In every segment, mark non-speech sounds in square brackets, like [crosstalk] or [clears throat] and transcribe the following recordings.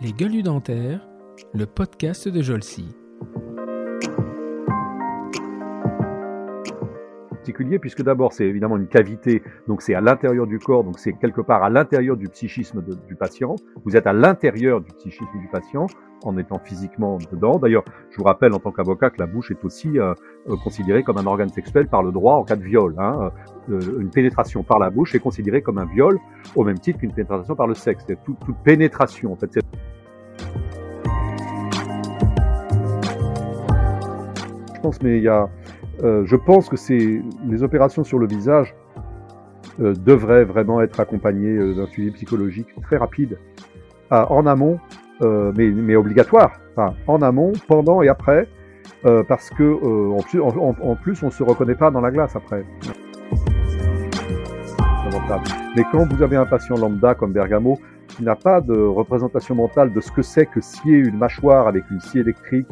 Les gueules dentaires, le podcast de Jolcy. particulier puisque d'abord c'est évidemment une cavité, donc c'est à l'intérieur du corps, donc c'est quelque part à l'intérieur du psychisme du patient. Vous êtes à l'intérieur du psychisme du patient en étant physiquement dedans. D'ailleurs, je vous rappelle en tant qu'avocat que la bouche est aussi euh, euh, considérée comme un organe sexuel par le droit en cas de viol. Hein. Euh, une pénétration par la bouche est considérée comme un viol au même titre qu'une pénétration par le sexe. C'est toute, toute pénétration en fait. Je pense, mais il y a je pense que c'est les opérations sur le visage devraient vraiment être accompagnées d'un suivi psychologique très rapide, en amont, mais, mais, obligatoire, en amont, pendant et après, parce que en plus, en, en, plus, on se reconnaît pas dans la glace après. Mais quand vous avez un patient lambda comme Bergamo qui n'a pas de représentation mentale de ce que c'est que scier une mâchoire avec une scie électrique,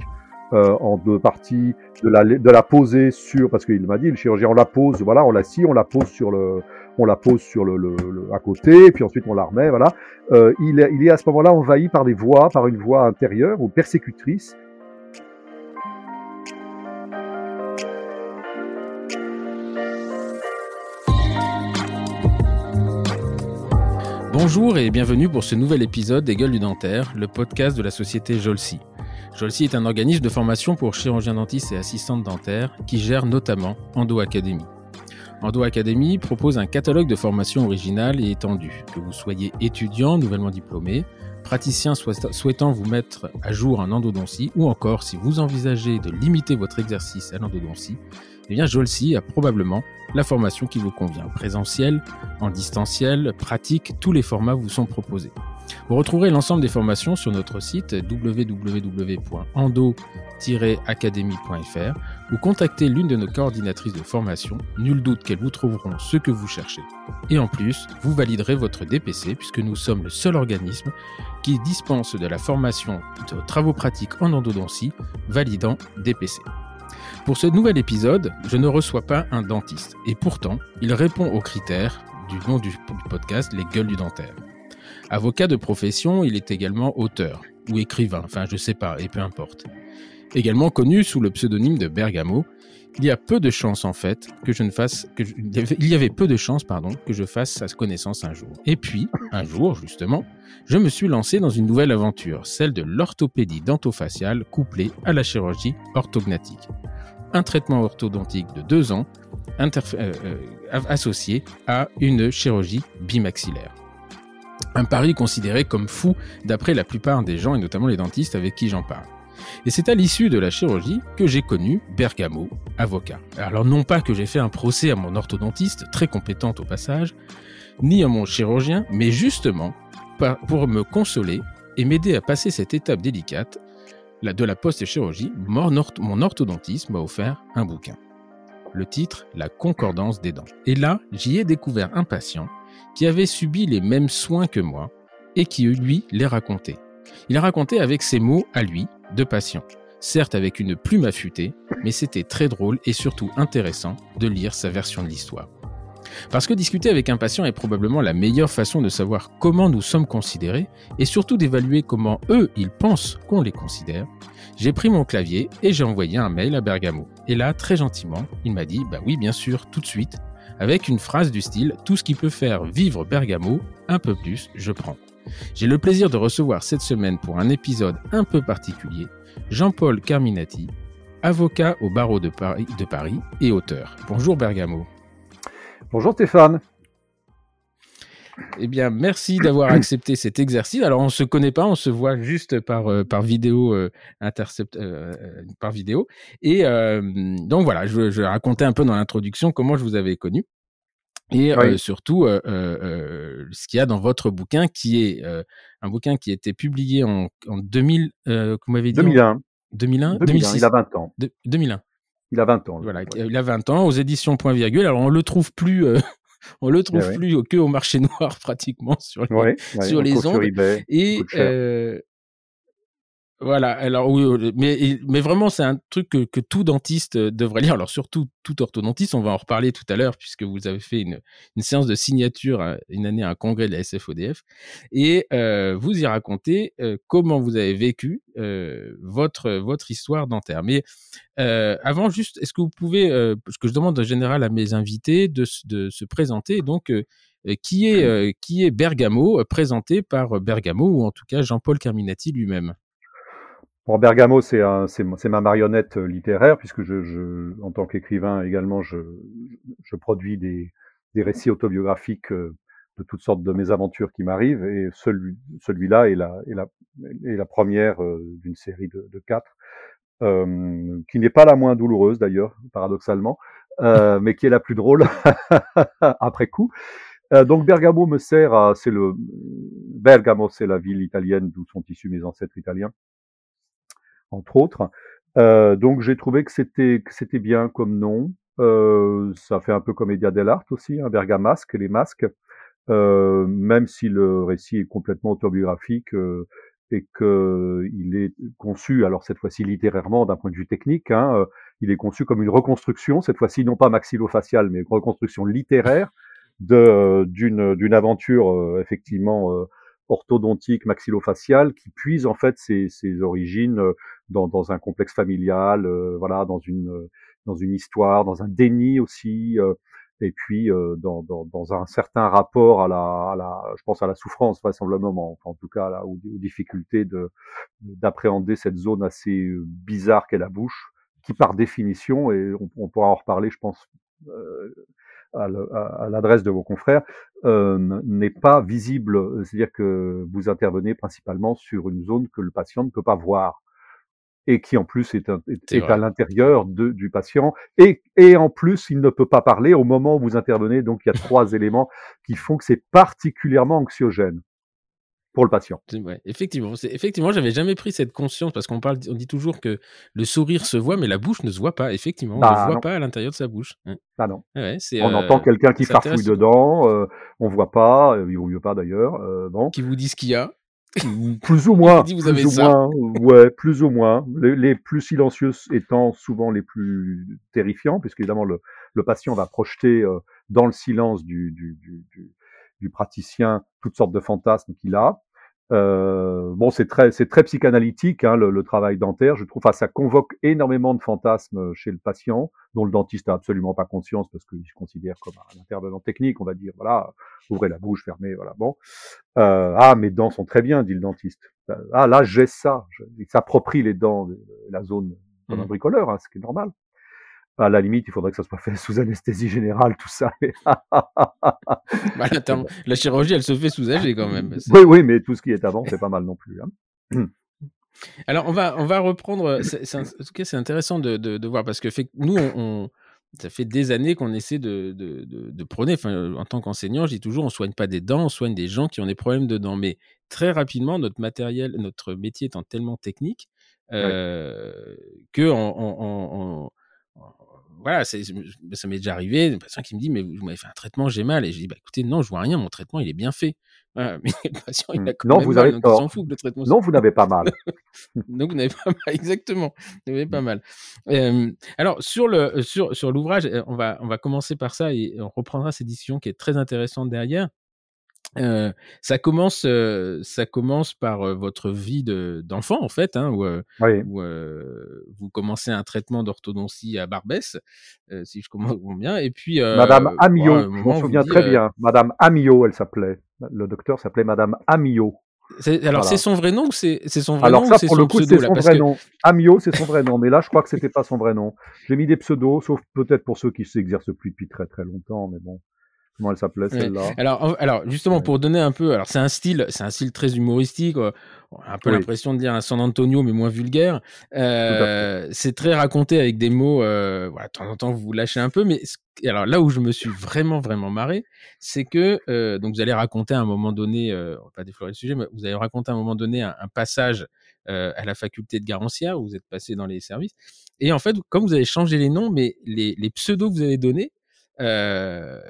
euh, en deux parties, de la, de la poser sur, parce qu'il m'a dit, le chirurgien, on la pose, voilà, on la scie, on la pose sur le, on la pose sur le, à côté, puis ensuite on la remet, voilà. Euh, il, est, il est à ce moment-là envahi par des voix, par une voix intérieure ou persécutrice. Bonjour et bienvenue pour ce nouvel épisode des Gueules du Dentaire, le podcast de la société Jolsi. Jolsi est un organisme de formation pour chirurgiens dentistes et assistantes dentaires qui gère notamment Endo Academy. Endo Academy propose un catalogue de formations originales et étendues. Que vous soyez étudiant, nouvellement diplômé, praticien souhaitant vous mettre à jour en endodontie ou encore si vous envisagez de limiter votre exercice à l'endodontie, eh bien Jolsi a probablement la formation qui vous convient. Présentiel, en distanciel, pratique, tous les formats vous sont proposés. Vous retrouverez l'ensemble des formations sur notre site www.endo-academy.fr ou contactez l'une de nos coordinatrices de formation. Nul doute qu'elles vous trouveront ce que vous cherchez. Et en plus, vous validerez votre DPC puisque nous sommes le seul organisme qui dispense de la formation de travaux pratiques en endodontie validant DPC. Pour ce nouvel épisode, je ne reçois pas un dentiste et pourtant, il répond aux critères du nom du podcast Les gueules du dentaire. Avocat de profession, il est également auteur ou écrivain, enfin je sais pas, et peu importe. Également connu sous le pseudonyme de Bergamo, il y a peu de chances en fait que je ne fasse il y avait peu de chances pardon que je fasse sa connaissance un jour. Et puis un jour justement, je me suis lancé dans une nouvelle aventure, celle de l'orthopédie dentofaciale couplée à la chirurgie orthognatique. Un traitement orthodontique de deux ans euh, euh, associé à une chirurgie bimaxillaire. Un pari considéré comme fou d'après la plupart des gens et notamment les dentistes avec qui j'en parle. Et c'est à l'issue de la chirurgie que j'ai connu Bergamo, avocat. Alors non pas que j'ai fait un procès à mon orthodontiste, très compétente au passage, ni à mon chirurgien, mais justement pour me consoler et m'aider à passer cette étape délicate de la post-chirurgie, mon orthodontiste m'a offert un bouquin. Le titre, La concordance des dents. Et là, j'y ai découvert un patient qui avait subi les mêmes soins que moi et qui, lui, les racontait. Il racontait avec ses mots à lui, de patient. Certes avec une plume affûtée, mais c'était très drôle et surtout intéressant de lire sa version de l'histoire. Parce que discuter avec un patient est probablement la meilleure façon de savoir comment nous sommes considérés et surtout d'évaluer comment eux, ils pensent qu'on les considère. J'ai pris mon clavier et j'ai envoyé un mail à Bergamo. Et là, très gentiment, il m'a dit, bah oui, bien sûr, tout de suite, avec une phrase du style, tout ce qui peut faire vivre Bergamo, un peu plus, je prends. J'ai le plaisir de recevoir cette semaine pour un épisode un peu particulier Jean-Paul Carminati, avocat au barreau de Paris, et auteur. Bonjour Bergamo. Bonjour Stéphane. Eh bien, merci d'avoir accepté cet exercice. Alors, on ne se connaît pas, on se voit juste par, euh, par vidéo, euh, intercept, euh, par vidéo. Et donc voilà, je, je racontais un peu dans l'introduction comment je vous avais connu. Et surtout, ce qu'il y a dans votre bouquin, qui est un bouquin qui a été publié en, en 2000, vous m'avez dit 2001. 2001, 2001 il a 20 ans. 2001. Il a 20 ans. Voilà, il a 20 ans aux éditions Point Virgule. Alors on le trouve plus, euh, on le trouve plus que au marché [laughs] noir pratiquement sur les, sur les ondes. et Voilà, alors oui, mais, mais vraiment, c'est un truc que, tout dentiste euh, devrait lire. Alors surtout tout orthodontiste, on va en reparler tout à l'heure puisque vous avez fait une, une, séance de signature euh, une année à un congrès de la SFODF et euh, vous y racontez comment vous avez vécu votre votre histoire dentaire. Mais avant, juste, est-ce que vous pouvez, parce que je demande en général à mes invités de, de se présenter, donc qui est qui est Bergamo, présenté par Bergamo ou en tout cas Jean-Paul Carminati lui-même? Bon, Bergamo, c'est ma marionnette euh, littéraire, puisque en tant qu'écrivain également, je, produis des, récits autobiographiques euh, de toutes sortes de mésaventures qui m'arrivent, et celui, celui-là est la, première euh, d'une série de, quatre, qui n'est pas la moins douloureuse d'ailleurs, paradoxalement, mais qui est la plus drôle [laughs] après coup. donc Bergamo me sert à, c'est Bergamo, c'est la ville italienne d'où sont issus mes ancêtres italiens entre autres. Euh, donc j'ai trouvé que c'était que c'était bien comme nom. Euh, ça fait un peu comédia dell'arte aussi, hein, Bergamasque, les masques. Euh, même si le récit est complètement autobiographique euh, et que il est conçu, alors cette fois-ci littérairement d'un point de vue technique, hein, euh, il est conçu comme une reconstruction, cette fois-ci non pas maxillofaciale, mais une reconstruction littéraire de d'une d'une aventure euh, effectivement orthodontique maxillofaciale qui puise en fait ses, ses origines dans, dans, un complexe familial, euh, voilà, dans une dans une histoire, dans un déni aussi, euh, et puis euh, dans, dans, dans, un certain rapport à la, à la, je pense à la souffrance vraisemblablement, en tout cas là, aux, aux difficultés de d'appréhender cette zone assez bizarre qu'est la bouche, qui par définition, et on, on pourra en reparler, je pense, euh, à l'adresse de vos confrères, euh, n'est pas visible. C'est-à-dire que vous intervenez principalement sur une zone que le patient ne peut pas voir et qui en plus est, est, est à l'intérieur du patient et, et en plus il ne peut pas parler au moment où vous intervenez. Donc il y a trois [laughs] éléments qui font que c'est particulièrement anxiogène pour le patient. Ouais, effectivement, effectivement, j'avais jamais pris cette conscience parce qu'on parle, on dit toujours que le sourire se voit, mais la bouche ne se voit pas. Effectivement, on bah, ne voit pas à l'intérieur de sa bouche. Hein. Ah non. Ouais, on euh, entend quelqu'un qui farfouille dedans, euh, on voit pas, euh, il vaut mieux pas d'ailleurs. Euh, bon. Qui vous dit ce qu'il y a. plus ou moins. [laughs] Dit, vous plus avez ou ça. moins, ouais, plus ou moins. Les, les, plus silencieux étant souvent les plus terrifiants, puisque évidemment le, le patient va projeter euh, dans le silence du, du, du, du praticien toutes sortes de fantasmes qu'il a. Euh, bon, c'est très, c'est très psychanalytique hein, le, le, travail dentaire. Je trouve, enfin, ça convoque énormément de fantasmes chez le patient, dont le dentiste a absolument pas conscience parce qu'il se considère comme un intervenant technique. On va dire, voilà, ouvrez la bouche, fermez, voilà. Bon, euh, ah, mes dents sont très bien, dit le dentiste. Ah, là, j'ai ça. Il s'approprie les dents, de la zone comme un mmh. bricoleur, hein, ce qui est normal à la limite, il faudrait que ça soit fait sous anesthésie générale, tout ça. [laughs] bah, [laughs] la chirurgie, elle se fait sous AG quand même. Oui, oui, mais tout ce qui est avant, c'est pas mal non plus. Hein. [clears throat] Alors, on va, on va reprendre. En tout cas, c'est intéressant de, de, de, voir parce que fait, nous, on, on, ça fait des années qu'on essaie de, de, de, prôner. Enfin, en tant qu'enseignant, je dis toujours, on soigne pas des dents, on soigne des gens qui ont des problèmes de dents. Mais très rapidement, notre matériel, notre métier étant tellement technique, euh, que on, on, voilà, ça m'est déjà arrivé, un patient qui me dit, mais vous m'avez fait un traitement, j'ai mal. Et je dis, bah, écoutez, non, je vois rien, mon traitement, il est bien fait. Voilà, [laughs] mais le patient, il a quand non, même vous mal, avez donc tort. il s'en fout que le traitement. Non, vous n'avez pas mal. [laughs] donc vous n'avez pas mal, [laughs] exactement. Vous n'avez pas mal. Euh, alors, sur le, sur, sur l'ouvrage, on va, on va commencer par ça et on reprendra cette discussion qui est très intéressante derrière. Euh, ça commence, euh, ça commence par euh, votre vie d'enfant en fait, hein, où, oui. où vous commencez un traitement d'orthodontie à Barbès, si je comprends bien, et puis Madame Amio, ouais, je m'en souviens dit, très bien. Madame Amio, elle s'appelait. Le docteur s'appelait Madame Amio. Alors voilà. c'est son vrai nom ou c'est son vrai Alors nom ça, pour le coup, c'est son vrai que... nom. Amio, c'est son vrai nom, mais là, je crois que c'était pas son vrai nom. J'ai mis des pseudos, sauf peut-être pour ceux qui s'exercent plus depuis très très longtemps, mais bon. Comment elle s'appelait celle-là? Ouais. alors, alors justement ouais. pour donner un peu, alors c'est un style, c'est un style très humoristique, euh, un peu oui. l'impression de dire un San Antonio mais moins vulgaire. Euh, c'est très raconté avec des mots. Euh, voilà, de temps en temps vous vous lâchez un peu, mais alors là où je me suis vraiment vraiment marré, c'est que euh, donc vous allez raconter à un moment donné, on va pas déflorer le sujet, mais vous allez raconter à un moment donné un, un passage à la faculté de Garancia où vous êtes passé dans les services. Et en fait, comme vous avez changé les noms, mais les, les pseudos que vous avez donnés, euh,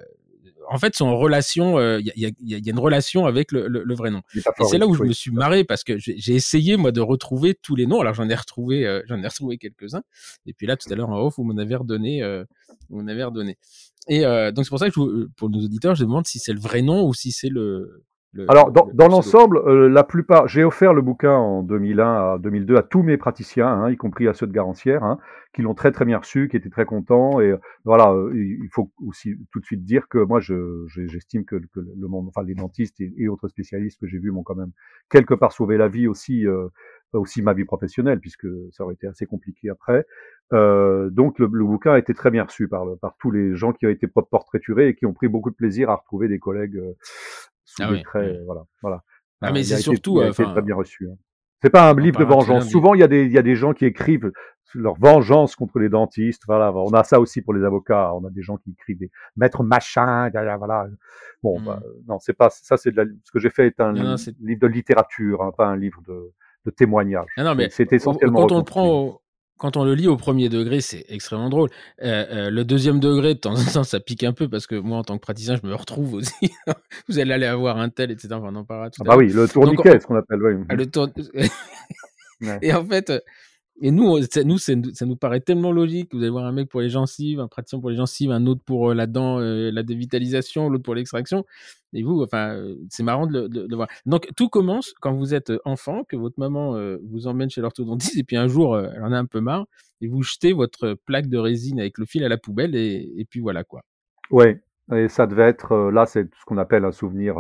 en fait, sont en relation. Il y, a, y, a, une relation avec le, le, vrai nom. Et c'est là où je me suis marré parce que j'ai essayé moi de retrouver tous les noms. Alors j'en ai retrouvé, j'en ai retrouvé quelques-uns. Et puis là, tout à l'heure en off, vous m'en avez redonné, vous m'en avez redonné. Et donc c'est pour ça que pour nos auditeurs, je demande si c'est le vrai nom ou si c'est le alors, dans, dans l'ensemble, euh, la plupart, j'ai offert le bouquin en 2001 à 2002 à tous mes praticiens, hein, y compris à ceux de Garancière, hein, qui l'ont très très bien reçu, qui étaient très contents. Et voilà, euh, il faut aussi tout de suite dire que moi, j'estime que, que, le monde, enfin les dentistes et, autres spécialistes que j'ai vus m'ont quand même quelque part sauvé la vie aussi, euh, aussi ma vie professionnelle, puisque ça aurait été assez compliqué après. Euh, donc le, le, bouquin a été très bien reçu par, par tous les gens qui ont été portraiturés et qui ont pris beaucoup de plaisir à retrouver des collègues ah oui, très, voilà, voilà. Ah, mais c'est surtout, été, très bien reçu. Hein. C'est pas un livre de vengeance. Souvent, il y a des, il y a des gens qui écrivent leur vengeance contre les dentistes. Voilà, on a ça aussi pour les avocats. On a des gens qui écrivent des maîtres machin, voilà. Bon, bah, mmh. non, c'est pas ça. C'est ce que j'ai fait est un livre de littérature, hein, pas un livre de, de témoignage. Non, mais c'est essentiellement quand on le prend quand on le lit au premier degré, c'est extrêmement drôle. Euh, euh, le deuxième degré, de temps en temps, ça pique un peu parce que moi, en tant que praticien, je me retrouve aussi. [laughs] Vous allez aller avoir un tel, etc. Enfin, on en parlera tout ah bah oui, le tourniquet, ce qu'on appelle. Oui. Ah, le tour... [laughs] Et en fait, et nous, nous, ça nous paraît tellement logique. Vous allez voir un mec pour les gencives, un praticien pour les gencives, un autre pour euh, la dent, euh, la dévitalisation, l'autre pour l'extraction. Et vous, enfin, euh, c'est marrant de le, voir. Donc, tout commence quand vous êtes enfant, que votre maman vous emmène chez l'orthodontiste, et puis un jour, elle en a un peu marre, et vous jetez votre plaque de résine avec le fil à la poubelle, et, et puis voilà quoi. Ouais, et ça devait être, là, c'est ce qu'on appelle un souvenir.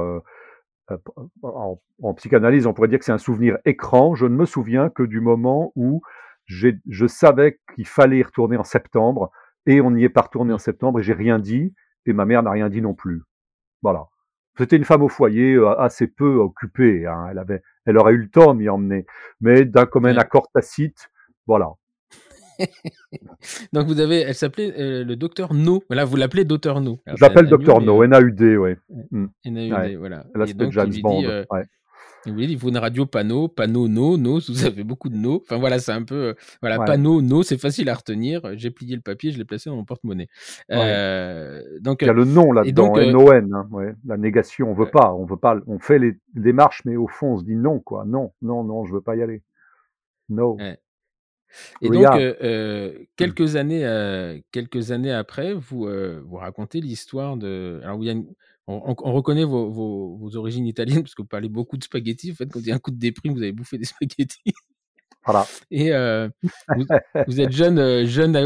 En, en, psychanalyse, on pourrait dire que c'est un souvenir écran. Je ne me souviens que du moment où je savais qu'il fallait y retourner en septembre et on n'y est pas retourné en septembre et j'ai rien dit et ma mère n'a rien dit non plus. Voilà. C'était une femme au foyer euh, assez peu occupée. Hein. Elle avait, elle aurait eu le temps de m'y emmener, mais d'un commun accord tacite, voilà. [laughs] Donc vous avez, elle s'appelait euh, le docteur No. Voilà, vous l'appelez docteur No. Je l'appelle docteur No, N-A-U-D, oui. N-A-U-D, voilà. Elle a James Bond. Euh, ouais. Oui, il faut une radio panneau, panneau no, no, vous avez beaucoup de no. Enfin voilà, c'est un peu, euh, voilà, panneau, no, c'est facile à retenir. J'ai plié le papier, je l'ai placé dans mon porte-monnaie. Euh, donc, il y a le non là-dedans, euh, N-O-N, hein, ouais, la négation, on veut pas, on veut pas, on fait les démarches, mais au fond, on se dit non, quoi, non, non, non, je veux pas y aller. No. Et donc, quelques années, quelques années après, vous vous racontez l'histoire de. Alors, il y a une, on, reconnaît vos, origines italiennes parce que vous parlez beaucoup de spaghettis. En fait, quand il y a un coup de déprime, vous avez bouffé des spaghettis. Voilà. [laughs] Et euh, vous, êtes jeune, euh, jeune,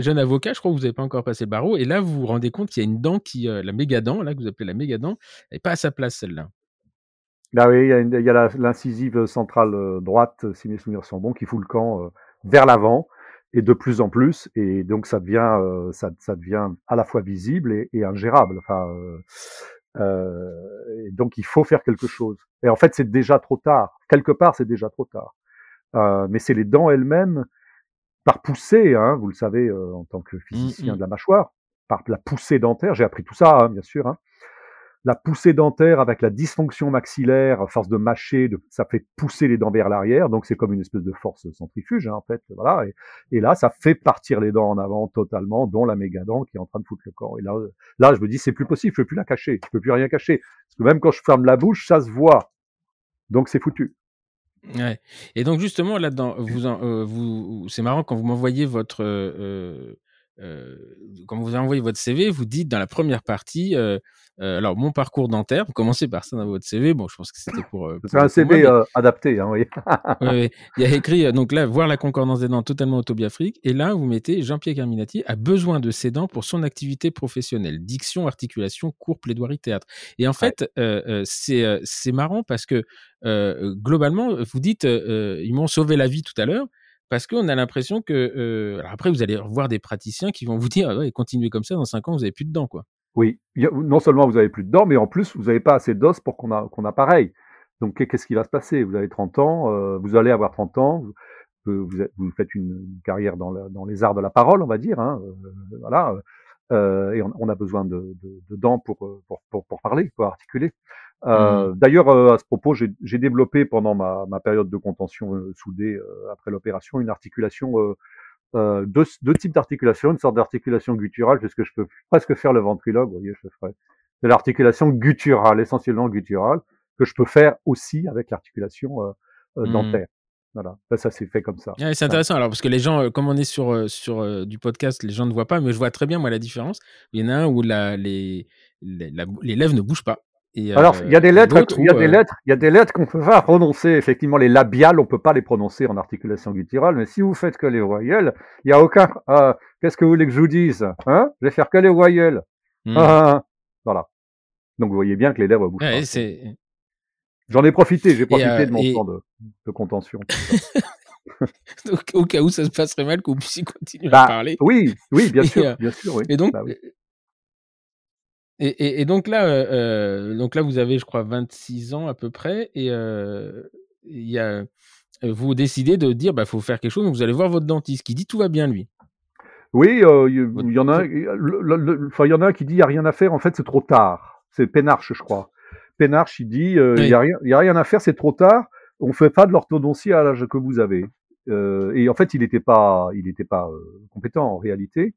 jeune avocat, je crois que vous n'avez pas encore passé le barreau. Et là, vous vous rendez compte qu'il y a une dent qui, euh, la méga dent, là, que vous appelez la méga dent, elle n'est pas à sa place, celle-là. Bah oui, il y a, l'incisive centrale droite, si mes souvenirs sont bons, qui fout le camp vers l'avant et de plus en plus. Et donc, ça devient, ça, ça, devient à la fois visible et, et ingérable. Enfin, euh, et donc il faut faire quelque chose. Et en fait, c'est déjà trop tard. Quelque part, c'est déjà trop tard. Euh, mais c'est les dents elles-mêmes, par poussée, hein, vous le savez, euh, en tant que physicien mmh, mmh. de la mâchoire, par la poussée dentaire, j'ai appris tout ça, hein, bien sûr, hein, la poussée dentaire avec la dysfonction maxillaire, force de mâcher, de, ça fait pousser les dents vers l'arrière, donc c'est comme une espèce de force centrifuge hein, en fait, voilà. Et, là, ça fait partir les dents en avant totalement, dont la méga-dent qui est en train de foutre le corps. Et là, là, je me dis, c'est plus possible, je peux plus la cacher, je peux plus rien cacher, parce que même quand je ferme la bouche, ça se voit, donc c'est foutu. Ouais. Et donc justement là-dedans, vous, euh, vous, c'est marrant quand vous m'envoyez votre, euh, euh, quand vous envoyez votre CV, vous dites dans la première partie, alors, mon parcours dentaire, vous commencez par ça dans votre CV. Bon, je pense que c'était pour. C'est un CV adapté, hein, oui. Il y a écrit, donc là, voir la concordance des dents totalement autobiographique. Et là, vous mettez Jean-Pierre Carminati a besoin de ses dents pour son activité professionnelle. Diction, articulation, cours, plaidoirie, théâtre. Et en fait, c'est marrant parce que globalement, vous dites, ils m'ont sauvé la vie tout à l'heure parce qu'on a l'impression que alors après vous allez voir des praticiens qui vont vous dire ah ouais, continuez comme ça dans 5 ans vous avez plus de dents quoi. Oui, non seulement vous avez plus de dents, mais en plus vous n'avez pas assez d'os pour qu'on a, qu'on a pareil. Donc qu'est-ce qui va se passer? Vous avez 30 ans, euh, vous allez avoir 30 ans, vous, vous, faites une, carrière dans, dans, les arts de la parole, on va dire. Hein, euh, voilà, euh, et on, a besoin de, de, de dents pour, pour, pour, parler, pour articuler. Mmh. D'ailleurs, à ce propos, j'ai développé pendant ma, ma, période de contention soudée après l'opération une articulation euh, deux, deux, types d'articulation, une sorte d'articulation gutturale, puisque je peux presque faire le ventriloque, vous voyez, je ferai de l'articulation gutturale, essentiellement gutturale, que je peux faire aussi avec l'articulation euh, euh, Mmh. dentaire. Voilà, ça, ça s'est fait comme ça. Ouais, c'est intéressant alors parce que les gens, euh, comme on est sur euh, sur euh, du podcast, les gens ne voient pas, mais je vois très bien moi la différence. Il y en a un où la, les les, la- les lèvres ne bougent pas. Et, Alors, il y a des euh, lettres, il y a des euh, lettres, il y a des lettres qu'on peut pas prononcer. Effectivement, les labiales, on peut pas les prononcer en articulation gutturale, mais si vous faites que les voyelles, il y a aucun. euh, Qu'est-ce que vous voulez que je vous dise Hein? Je vais faire que les voyelles. hmm. Ah, ah. voilà. Donc, vous voyez bien que les lèvres bougent Ouais, J'en ai profité, j'ai profité euh, de mon et- temps de, de contention. au, [laughs] au cas où ça se passerait mal, que vous puissiez continuer Bah, à parler. oui, oui, bien Et, sûr, euh, bien sûr, oui. Et donc, Bah oui. Et, et, et donc là, euh, euh, donc là, vous avez, je crois, 26 ans à peu près, et euh, il y a, vous décidez de dire, bah, faut faire quelque chose. Donc vous allez voir votre dentiste, qui dit tout va bien lui. Oui, il y en a, il y en a un qui dit il y a rien à faire. En fait, c'est trop tard. C'est Pénarche, je crois. Pénarche, il dit il Oui. y a rien, il y a rien à faire, c'est trop tard. On fait pas de l'orthodontie à l'âge que vous avez. Et en fait, il n'était pas, il était pas compétent en réalité.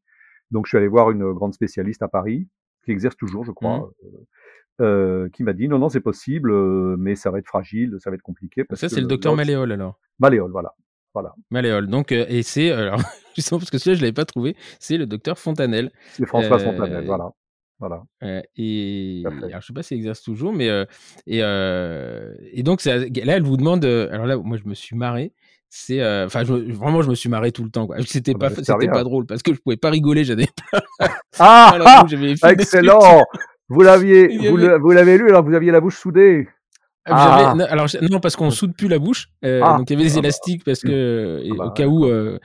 Donc, je suis allé voir une grande spécialiste à Paris qui exerce toujours, je crois, euh, euh, qui m'a dit non, non, c'est possible, euh, mais ça va être fragile, ça va être compliqué. Parce Ça, c'est le docteur Maléol alors. Maléol, voilà. Maléol. Donc, euh, et c'est, alors, [laughs] justement parce que celui-là, je l'avais pas trouvé, c'est le docteur Fontanelle. C'est François Euh, Fontanelle, voilà. Voilà. Euh, et alors, je sais pas s'il exerce toujours, mais et, et donc ça- là, elle vous demande. alors là, moi, je me suis marré. C'est euh, enfin, vraiment, je me suis marré tout le temps. quoi. [laughs] C'était Ah pas, bah, c'était pas bien. drôle parce que je pouvais pas rigoler. J'avais [laughs] [laughs] Ah, pas ah Excellent Vous l'aviez, vous l'avez lu alors que vous aviez la bouche soudée. Ah, non, alors non parce qu'on soude plus la bouche, euh, donc il y avait des Ah bah. élastiques parce que et Ah bah, au cas où. euh,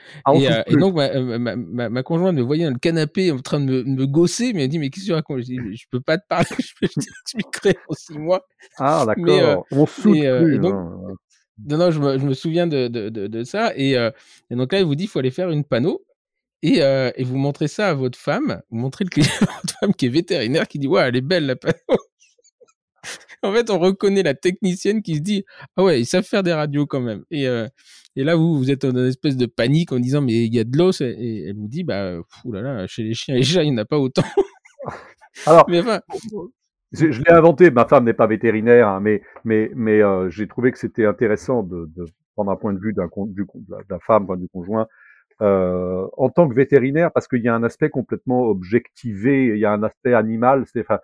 et, donc ma, ma, ma, ma conjointe me voyait dans le canapé en train de me, me gosser, mais elle dit mais qu'est-ce que tu racontes? Je dis je peux pas te parler, je t'expliquerai en six mois. Ah, d'accord. on soude plus. et donc- hein. Non, non, je me, je me souviens de, de, de, de ça. Et, euh, et donc là, il vous dit, il faut aller faire une panneau. Et, euh, et vous montrez ça à votre femme. Vous montrez le client votre femme qui est vétérinaire, qui dit, ouais, elle est belle, la panneau. [laughs] en fait, on reconnaît la technicienne qui se dit, ah ouais, ils savent faire des radios quand même. Et, euh, et là, vous, vous êtes dans une espèce de panique en disant, mais il y a de l'os. Et, elle vous dit, bah, là là, chez les chiens et les chats, il n'y en a pas autant. Alors, [laughs] mais enfin, je, l'ai inventé. Ma femme n'est pas vétérinaire, hein, mais mais mais euh, j'ai trouvé que c'était intéressant de, de prendre un point de vue d'un du la femme, du conjoint, euh, en tant que vétérinaire, parce qu'il y a un aspect complètement objectivé, il y a un aspect animal. C'est enfin,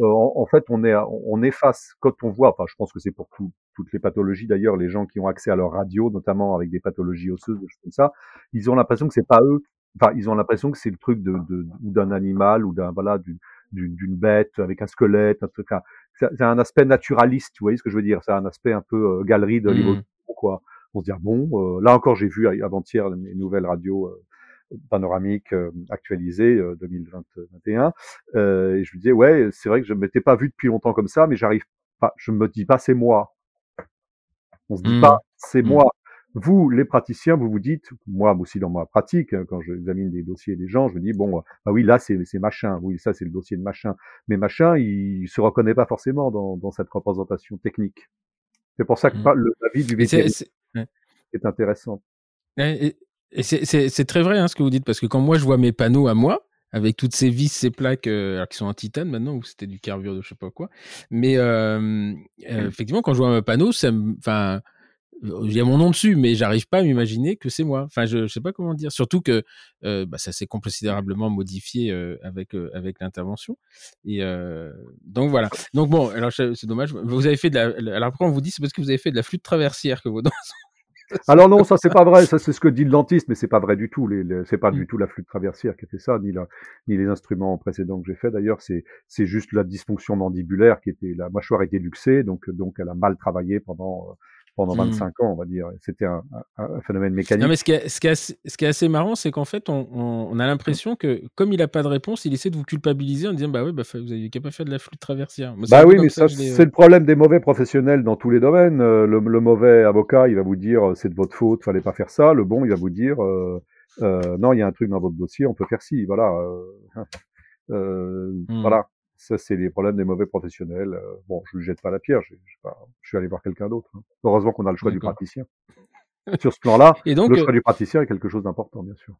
euh, en, en fait, on est on est face quand on voit. Enfin, je pense que c'est pour tout- toutes les pathologies d'ailleurs, les gens qui ont accès à leur radio, notamment avec des pathologies osseuses, des choses comme ça, ils ont l'impression que c'est pas eux. Enfin, ils ont l'impression que c'est le truc de, de ou d'un animal ou d'un voilà d'une d'une bête avec un squelette, un truc. C'est un aspect naturaliste, vous voyez ce que je veux dire? C'est un aspect un peu euh, galerie de Mm. Hollywood, quoi. On se dit ah bon, euh, là encore j'ai vu avant-hier les nouvelles radios euh, panoramiques euh, actualisées euh, 2021, euh, et je me disais ouais, c'est vrai que je m'étais pas vu depuis longtemps comme ça, mais j'arrive pas, je me dis pas c'est moi. On se dit pas c'est Mm. moi. Vous, les praticiens, vous vous dites, moi aussi dans ma pratique, hein, quand j'examine des dossiers des gens, je me dis bon, ah oui là c'est c'est machin, oui ça c'est le dossier de machin, mais machin il se reconnaît pas forcément dans, dans cette représentation technique. C'est pour ça que Mm. pas- le avis du vétérinaire ouais. est intéressant. Et, et- c'est- très vrai hein, ce que vous dites, parce que quand moi je vois mes panneaux à moi, avec toutes ces vis, ces plaques euh, alors qui sont en titane maintenant, ou c'était du carbure de je sais pas quoi, mais euh, euh, effectivement, quand je vois un panneau, ça me. Enfin. Il y a mon nom dessus, mais j'arrive pas à m'imaginer que c'est moi. Enfin, je, je sais pas comment dire. Surtout que euh, bah, ça s'est considérablement modifié euh, avec euh, avec l'intervention. Et donc voilà. Donc bon, alors c'est dommage. Vous avez fait de la. Alors après on vous dit c'est parce que vous avez fait de la flûte traversière que vos dents. Alors [laughs] non, ça c'est pas vrai, ça c'est ce que dit le dentiste, mais c'est pas vrai du tout. Les, les- c'est pas Mm. du tout la flûte traversière qui a fait ça, ni, la, ni les instruments précédents que j'ai fait d'ailleurs. C'est, c'est juste la dysfonction mandibulaire qui était, la mâchoire était luxée, donc donc elle a mal travaillé pendant pendant Mm. 25 ans, on va dire. C'était un, phénomène mécanique. Non, mais ce qui est, ce qui est assez, ce qui est assez marrant, c'est qu'en fait, on, on- on a l'impression que, comme il n'a pas de réponse, il essaie de vous culpabiliser en disant Bah oui, bah, vous avez qu'à pas faire de la flûte traversière. Moi, Bah oui, mais ça, c'est euh, le problème des mauvais professionnels dans tous les domaines. Euh, Le, le mauvais avocat, il va vous dire euh, c'est de votre faute, fallait pas faire ça. Le bon, il va vous dire euh, euh, non, il y a un truc dans votre dossier, on peut faire ci. Voilà. euh, Hmm. [laughs] Voilà. Ça, c'est les problèmes des mauvais professionnels. Euh, bon, je ne jette pas la pierre. Je, pas, je suis allé voir quelqu'un d'autre. hein. Heureusement qu'on a le choix du praticien. [laughs] Sur ce plan-là, Et donc, le euh, choix du praticien est quelque chose d'important, bien sûr.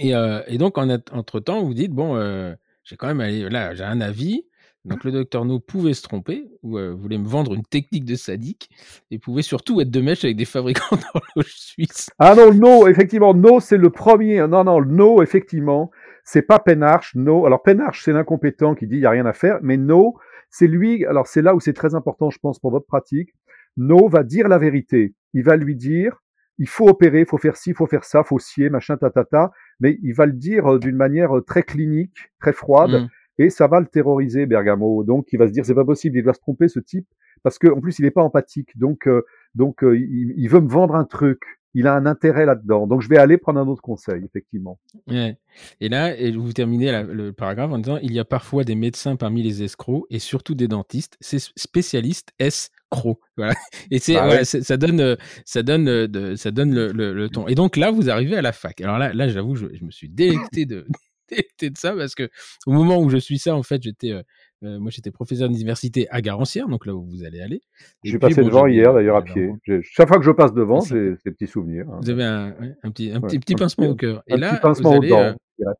et, euh, et donc en entre temps, vous dites Bon, euh, j'ai quand même allé, là, j'ai un avis. Donc le docteur No pouvait se tromper, ou voulait me vendre une technique de sadique, et pouvait surtout être de mèche avec des fabricants [laughs] d'horloges suisses. Ah non, No, effectivement, No, c'est le premier. Non, non, No, effectivement, c'est pas Penarch. No, alors Penarch, c'est l'incompétent qui dit il y a rien à faire, mais No, c'est lui. Alors c'est là où c'est très important, je pense, pour votre pratique. No va dire la vérité. Il va lui dire il faut opérer, il faut faire ci, il faut faire ça, faut scier, machin, tatata. Mais il va le dire d'une manière très clinique, très froide. Mmh et ça va le terroriser Bergamo. Donc il va se dire c'est pas possible, il va se tromper ce type parce que en plus il n'est pas empathique. Donc euh, donc euh, il, veut me vendre un truc. Il a un intérêt là-dedans. Donc je vais aller prendre un autre conseil, effectivement. Et là, et vous terminez le paragraphe en disant il y a parfois des médecins parmi les escrocs et surtout des dentistes. C'est spécialiste escrocs. [laughs] Voilà. Et c'est bah ça donne ça donne ça donne le, ton. Et donc là, vous arrivez à la fac. Alors là, là, j'avoue, je, je me suis délecté de [laughs] de ça parce que au moment où je suis ça, en fait, j'étais, euh, euh, moi, j'étais professeur d'université à Garancière, donc là où vous allez aller. J'ai passé devant hier, d'ailleurs, à pied. Chaque fois que je passe devant, j'ai des petits souvenirs. Hein. Vous avez un, un petit, un petit, petit pincement au cœur. Et là, petit pincement aux dents. Euh,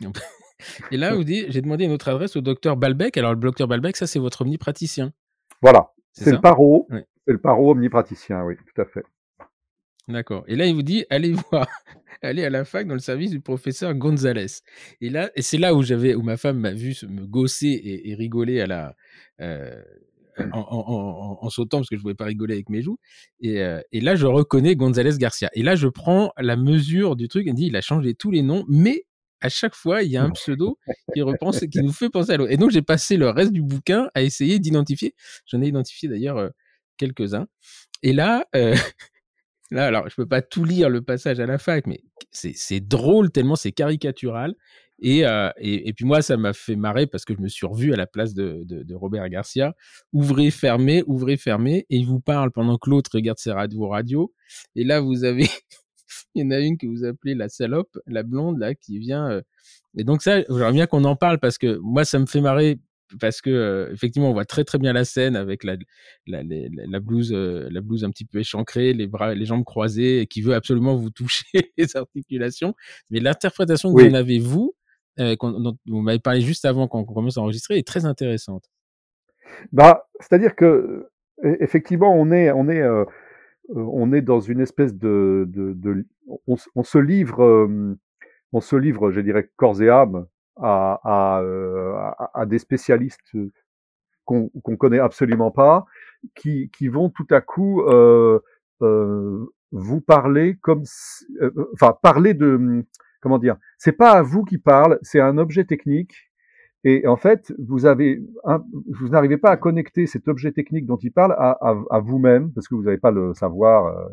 [laughs] et là, vous dites, j'ai demandé notre adresse au docteur Balbec. Alors, le docteur Balbec, ça, c'est votre omnipraticien. Voilà. C'est le paro. C'est le paro omnipraticien, oui, tout à fait. D'accord. Et là, il vous dit, allez [laughs] voir, allez à la fac dans le service du professeur Gonzalez. Et là, et c'est là où j'avais, où ma femme m'a vu me gosser et, rigoler à la, euh, en, sautant parce que je ne pouvais pas rigoler avec mes joues. Et, euh, et, là, je reconnais Gonzalez Garcia. Et là, je prends la mesure du truc. Il dit, il a changé tous les noms, mais à chaque fois, il y a un pseudo [laughs] qui repense, qui nous fait penser à l'autre. Et donc, j'ai passé le reste du bouquin à essayer d'identifier. J'en ai identifié d'ailleurs euh, quelques-uns. Et là, Là, alors, je peux pas tout lire le passage à la fac, mais c'est drôle tellement c'est caricatural. Euh, et, et, puis moi, ça m'a fait marrer parce que je me suis revu à la place de, de, Robert Garcia. Ouvrez, fermez, ouvrez, fermez. Et il vous parle pendant que l'autre regarde ses vos radios. Et là, vous avez, [laughs] il y en a une que vous appelez la salope, la blonde, là, qui vient. Euh, et donc ça, j'aimerais bien qu'on en parle parce que moi, ça me fait marrer parce que effectivement on voit très très bien la scène avec la la, la, blouse la blouse un petit peu échancrée les bras les jambes croisées et qui veut absolument vous toucher [laughs] les articulations. Mais l'interprétation que vous en avez vous dont vous m'avez parlé juste avant qu'on commence à enregistrer est très intéressante. Bah c'est à dire que e, effectivement on est on est on est dans une espèce de, de, de on, on, se livre on se livre je dirais corps et âme à, euh, à, des spécialistes qu'on qu'on connaît absolument pas, qui, vont tout à coup euh, euh, vous parler comme, enfin parler de, comment dire, c'est pas à vous qui parle, c'est un objet technique. Et en fait, vous avez, vous n'arrivez pas à connecter cet objet technique dont il parle à, vous-même parce que vous n'avez pas le savoir.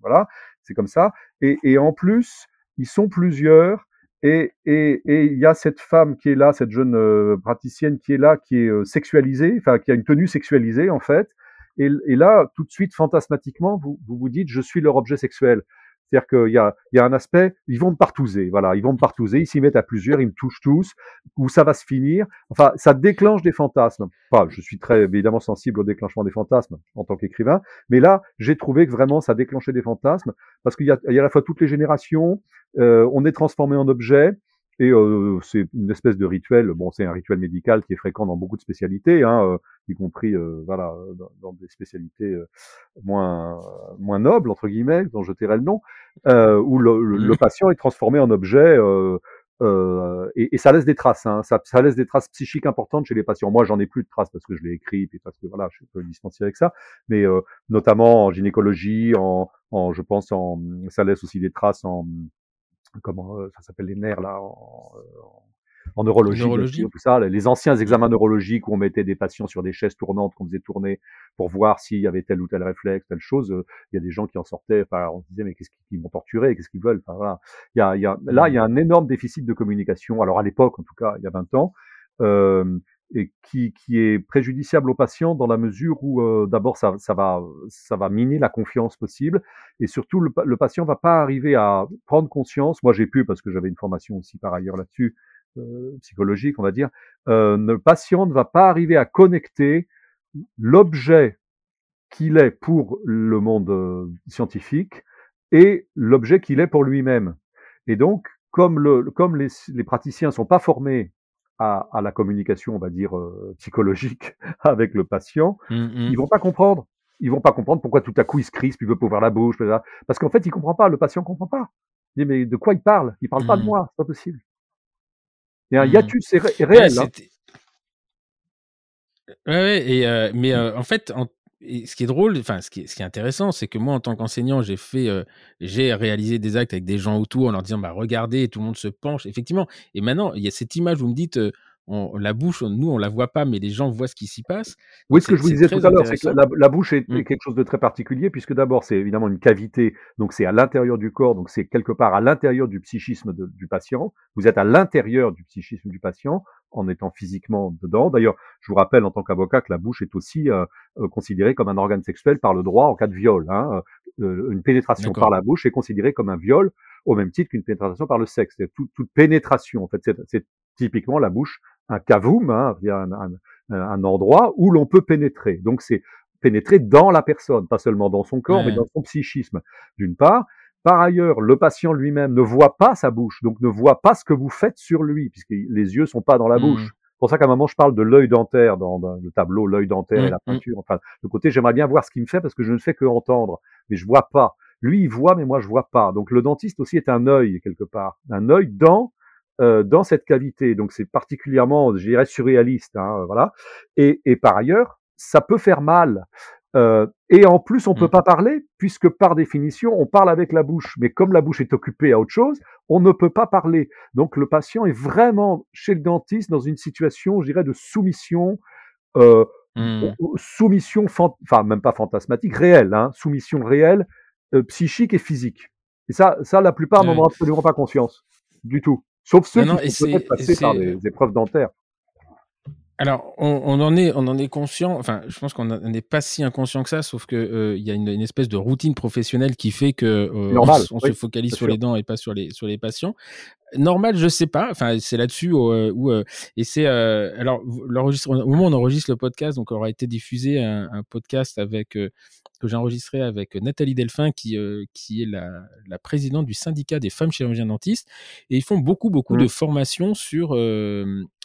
Voilà, c'est comme ça. Et en plus, ils sont plusieurs et il et, y a cette femme qui est là, cette jeune euh, praticienne qui est là, qui est euh, sexualisée, enfin qui a une tenue sexualisée en fait. Et, là, tout de suite, fantasmatiquement, vous vous dites, je suis leur objet sexuel. C'est-à-dire qu'il y a, il y a un aspect, ils vont me partouzer, voilà, ils vont me partouzer, ils s'y mettent à plusieurs, ils me touchent tous, où ça va se finir. Enfin, ça déclenche des fantasmes. Enfin, je suis très évidemment sensible au déclenchement des fantasmes en tant qu'écrivain, mais là, j'ai trouvé que vraiment ça déclenchait des fantasmes parce qu'il y a, il y a à la fois toutes les générations, euh, on est transformé en objet, et euh, c'est une espèce de rituel. Bon, c'est un rituel médical qui est fréquent dans beaucoup de spécialités, hein, euh, y compris euh, voilà dans, dans, des spécialités euh, moins moins nobles entre guillemets, dont je tairai le nom, où le, le, mmh. patient est transformé en objet. Et, et, ça laisse des traces, hein, ça, ça, laisse des traces psychiques importantes chez les patients. Moi, j'en ai plus de traces parce que je l'ai écrit, et parce que voilà, je peux dispenser avec ça. Mais notamment en gynécologie, en, en, je pense, en, ça laisse aussi des traces en comment euh, ça s'appelle les nerfs là en, en neurologie, neurologie? tout ça, les anciens examens neurologiques où on mettait des patients sur des chaises tournantes qu'on faisait tourner pour voir s'il y avait tel ou tel réflexe, telle chose. Euh, il y a des gens qui en sortaient, enfin, on se disait mais qu'est-ce qu'ils m'ont torturé, qu'est-ce qu'ils veulent. Enfin, voilà. il y a, y a, là, il y a un énorme déficit de communication. Alors à l'époque, en tout cas, il y a 20 ans. Euh, et qui, qui est préjudiciable aux patients dans la mesure où euh, d'abord ça, ça, va, ça va miner la confiance possible et surtout le, le patient va pas arriver à prendre conscience. Moi j'ai pu parce que j'avais une formation aussi par ailleurs là-dessus euh, psychologique on va dire. Euh, le patient ne va pas arriver à connecter l'objet qu'il est pour le monde euh, scientifique et l'objet qu'il est pour lui-même. Et donc comme, le, comme les, les praticiens sont pas formés à, à, la communication, on va dire, euh, psychologique [laughs] avec le patient, Mmh mh. ils vont pas comprendre. Ils vont pas comprendre pourquoi tout à coup il se crispe, il veut pas ouvrir la bouche, parce qu'en fait il comprend pas, le patient comprend pas. Il dit mais de quoi il parle? Il parle pas de Mmh. moi, c'est pas possible. Il y a un Mmh. hiatus ré Ouais, réel. Hein. c'était ouais, ouais et heu, mais en fait, en et ce qui est drôle, enfin ce qui est ce qui est intéressant, c'est que moi en tant qu'enseignant, j'ai fait, heu, j'ai réalisé des actes avec des gens autour en leur disant: «Bah regardez», tout le monde se penche effectivement et maintenant il y a cette image, vous me dites, on la bouche, nous on la voit pas, mais les gens voient ce qui s'y passe. Oui, ce que je vous disais tout à l'heure, c'est que la la bouche est Mmh. est quelque chose de très particulier puisque d'abord c'est évidemment une cavité, donc c'est à l'intérieur du corps, donc c'est quelque part à l'intérieur du psychisme de du patient. Vous êtes à l'intérieur du psychisme du patient en étant physiquement dedans. D'ailleurs, je vous rappelle en tant qu'avocat que la bouche est aussi, heu heu, considérée comme un organe sexuel par le droit en cas de viol, hein. Heu, une pénétration par la bouche est considérée comme un viol au même titre qu'une pénétration par le sexe. C'est toute toute pénétration en fait, c'est typiquement la bouche un cavum, hein, un un un endroit où l'on peut pénétrer. Donc c'est pénétrer dans la personne, pas seulement dans son corps, mais dans son psychisme, d'une part. Par ailleurs, le patient lui-même ne voit pas sa bouche, donc ne voit pas ce que vous faites sur lui, puisque les yeux sont pas dans la Mmh. bouche. C'est pour ça qu'à un moment, je parle de l'œil dentaire dans, dans le tableau, l'œil dentaire et Mmh, la mmh. peinture. Enfin, le côté, j'aimerais bien voir ce qu'il me fait parce que je ne fais que entendre, mais je vois pas. Lui, il voit, mais moi, je vois pas. Donc, le dentiste aussi est un œil quelque part, un œil dans euh, dans cette cavité. Donc, c'est particulièrement, je dirais, surréaliste. Hein, voilà. Et, et par ailleurs, ça peut faire mal. Euh, et en plus, on peut Mmh. pas parler puisque par définition, on parle avec la bouche. Mais comme la bouche est occupée à autre chose, on ne peut pas parler. Donc, le patient est vraiment chez le dentiste dans une situation, je dirais, de soumission. Euh, Mmh. soumission, enfin même pas fantasmatique, réelle, hein, soumission réelle, euh, psychique et physique. Et ça, ça la plupart n'en ont absolument pas conscience du tout. Sauf ceux Non, non qui et sont peut-être passés par des épreuves dentaires. Alors, on, on en est, on en est conscient. Enfin, je pense qu'on n'est pas si inconscient que ça, sauf que euh, il y a une, une espèce de routine professionnelle qui fait que euh, on, Normal, s- on oui, se focalise sur sûr. les dents et pas sur les sur les patients. Normal, je sais pas. Enfin, c'est là-dessus où, euh, où, euh, et c'est euh, alors l'enregistre- au moment où on enregistre le podcast, donc aura été diffusé un, un podcast avec euh, que j'ai enregistré avec Nathalie Delphin, qui euh, qui est la, la présidente du syndicat des femmes chirurgiens dentistes, et ils font beaucoup beaucoup de formations sur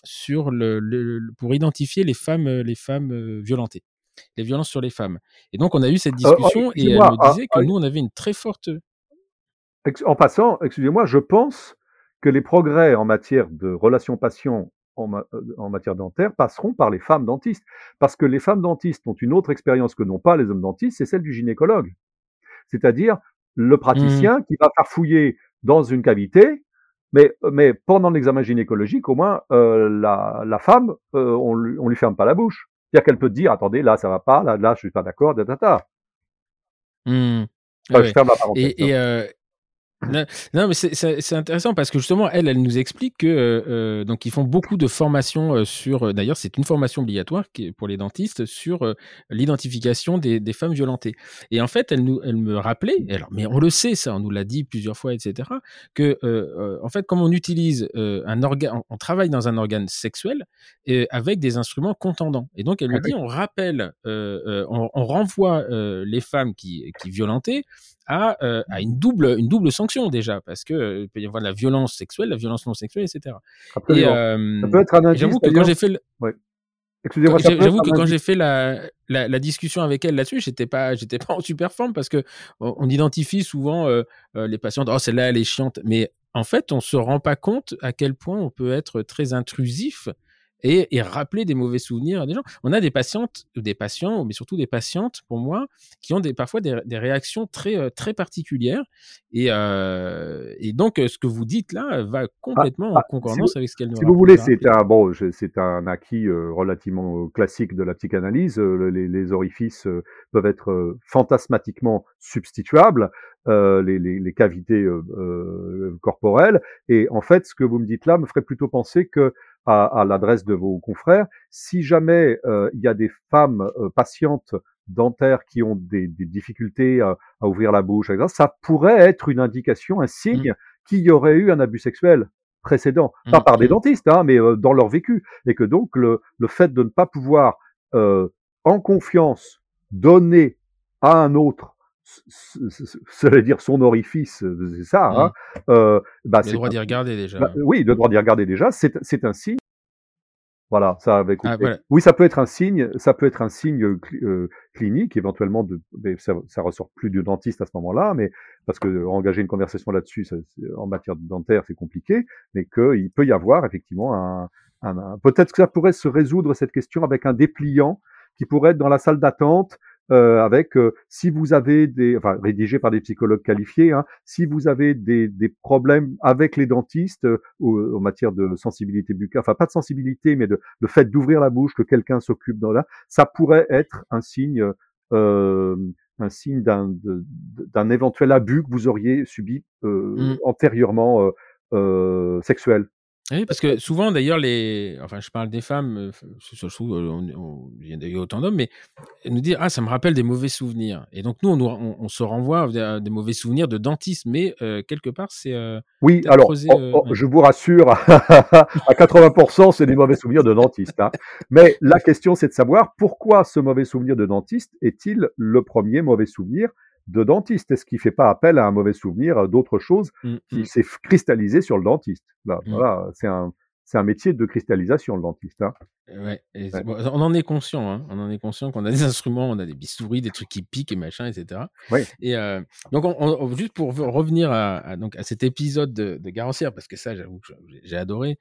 sur le, pour identifier les femmes les femmes violentées, les violences sur les femmes. Et donc on a eu cette Euh, oh, discussion et elle me ah, disait que ah, nous on avait une très forte en passant, excusez-moi, je pense que les progrès en matière de relations patients en, ma- euh, en matière dentaire passeront par les femmes dentistes. Parce que les femmes dentistes ont une autre expérience que n'ont pas les hommes dentistes, c'est celle du gynécologue. C'est-à-dire le Mmh. praticien qui va faire fouiller dans une cavité, mais, mais pendant l'examen gynécologique, au moins, euh, la, la femme, euh, on, lui, on lui ferme pas la bouche. C'est-à-dire qu'elle peut dire, attendez, là, ça va pas, là, là, je suis pas d'accord. Mmh. Enfin, Ouais, je ferme la parenthèse. Et, et, euh, non, non, mais c'est- intéressant parce que justement, elle, elle nous explique que euh, euh, donc ils font beaucoup de formations euh, sur. D'ailleurs, c'est une formation obligatoire pour les dentistes sur euh, l'identification des, des femmes violentées. Et en fait, elle nous, elle me rappelait. Alors, mais on le sait, ça, on nous l'a dit plusieurs fois, etc. Que euh, en fait, comme on utilise un organe, on, on travaille dans un organe sexuel avec des instruments contendants. Et donc, elle Ah me dit, oui. on rappelle, on, on renvoie les femmes qui, qui violentaient à, euh, à une double une double sanction déjà parce que euh, peut y avoir de la violence sexuelle, la violence non sexuelle, etc. Et Absolument. ça euh, peut être un j'avoue que quand j'ai fait le- Ouais. J'avoue que quand j'ai fait la, la, la discussion avec elle là-dessus, j'étais pas, j'étais pas en super forme parce que on, on identifie souvent euh, euh, les patientes. Oh, celle-là, elle est chiante. Mais en fait, on se rend pas compte à quel point on peut être très intrusif et, et rappeler des mauvais souvenirs à des gens. On a des patientes, des patients, mais surtout des patientes, pour moi, qui ont des, parfois des, des réactions très, euh, très particulières. Et, euh, et donc, euh, ce que vous dites là va Ah, complètement en ah, si vous, concordance avec ce qu'elle nous si vous voulez, a c'est un bon, c'est un acquis euh, relativement classique de la psychanalyse. Euh, le- les, les orifices peuvent être fantasmatiquement substituables, euh, les, les- les cavités euh, euh, corporelles. Et en fait, ce que vous me dites là me ferait plutôt penser que, à, à l'adresse de vos confrères, si jamais euh, il y a des femmes euh, patientes dentaires qui ont des, des difficultés à, à ouvrir la bouche, etc., ça pourrait être une indication, un signe qu'il y aurait eu un abus sexuel précédent, pas mm, par des mm. dentistes, hein, mais euh, dans leur vécu, et que donc le, le fait de ne pas pouvoir euh, en confiance donner à un autre, [laughs] c- cela dire son orifice, euh, c'est ça, hein, Mm. euh, bah, Le droit un- d'y regarder bah, déjà. oui, le droit d'y regarder déjà, c'est un signe Voilà, ça avec. Ah, voilà. Oui, ça peut être un signe, ça peut être un signe euh, clinique éventuellement de, mais ça, ça ressort plus du dentiste à ce moment-là, mais parce que engager une conversation là-dessus, en matière dentaire, c'est compliqué, mais qu'il peut y avoir effectivement un, un, un peut-être que ça pourrait se résoudre cette question avec un dépliant qui pourrait être dans la salle d'attente euh, avec euh, si vous avez des, enfin rédigé par des psychologues qualifiés, hein, si vous avez des, des, problèmes avec les dentistes euh, en matière de sensibilité buccale, enfin pas de sensibilité, mais de le fait d'ouvrir la bouche, que quelqu'un s'occupe dans là, ça pourrait être un signe, euh, un signe d'un d'un éventuel abus que vous auriez subi mmh. antérieurement sexuel. Oui, parce que souvent, d'ailleurs, les. Enfin, je parle des femmes, surtout, il y a d'ailleurs autant d'hommes, mais elles nous disent Ah, ça me rappelle des mauvais souvenirs. Et donc, nous, on, on, se renvoie à des mauvais souvenirs de dentiste, mais quelque part, c'est. oui, alors, oh, oh, je vous rassure, [laughs] à 80%, c'est des mauvais souvenirs de dentiste. Hein. Mais la question, c'est de savoir pourquoi ce mauvais souvenir de dentiste est-il le premier mauvais souvenir de dentiste Est-ce qu'il ne fait pas appel à un mauvais souvenir euh, d'autre chose mmh, qui mmh. s'est cristallisé sur le dentiste Là, mmh. Voilà, c'est un, c'est un métier de cristallisation, le dentiste. Hein. Ouais, on en est conscient, hein. on en est conscient qu'on a des [laughs] instruments, on a des bistouris, des trucs qui piquent et machin, etc. Et euh, donc, juste pour revenir à, donc, à cet épisode de, de Garancière, parce que ça, j'avoue que j'ai adoré.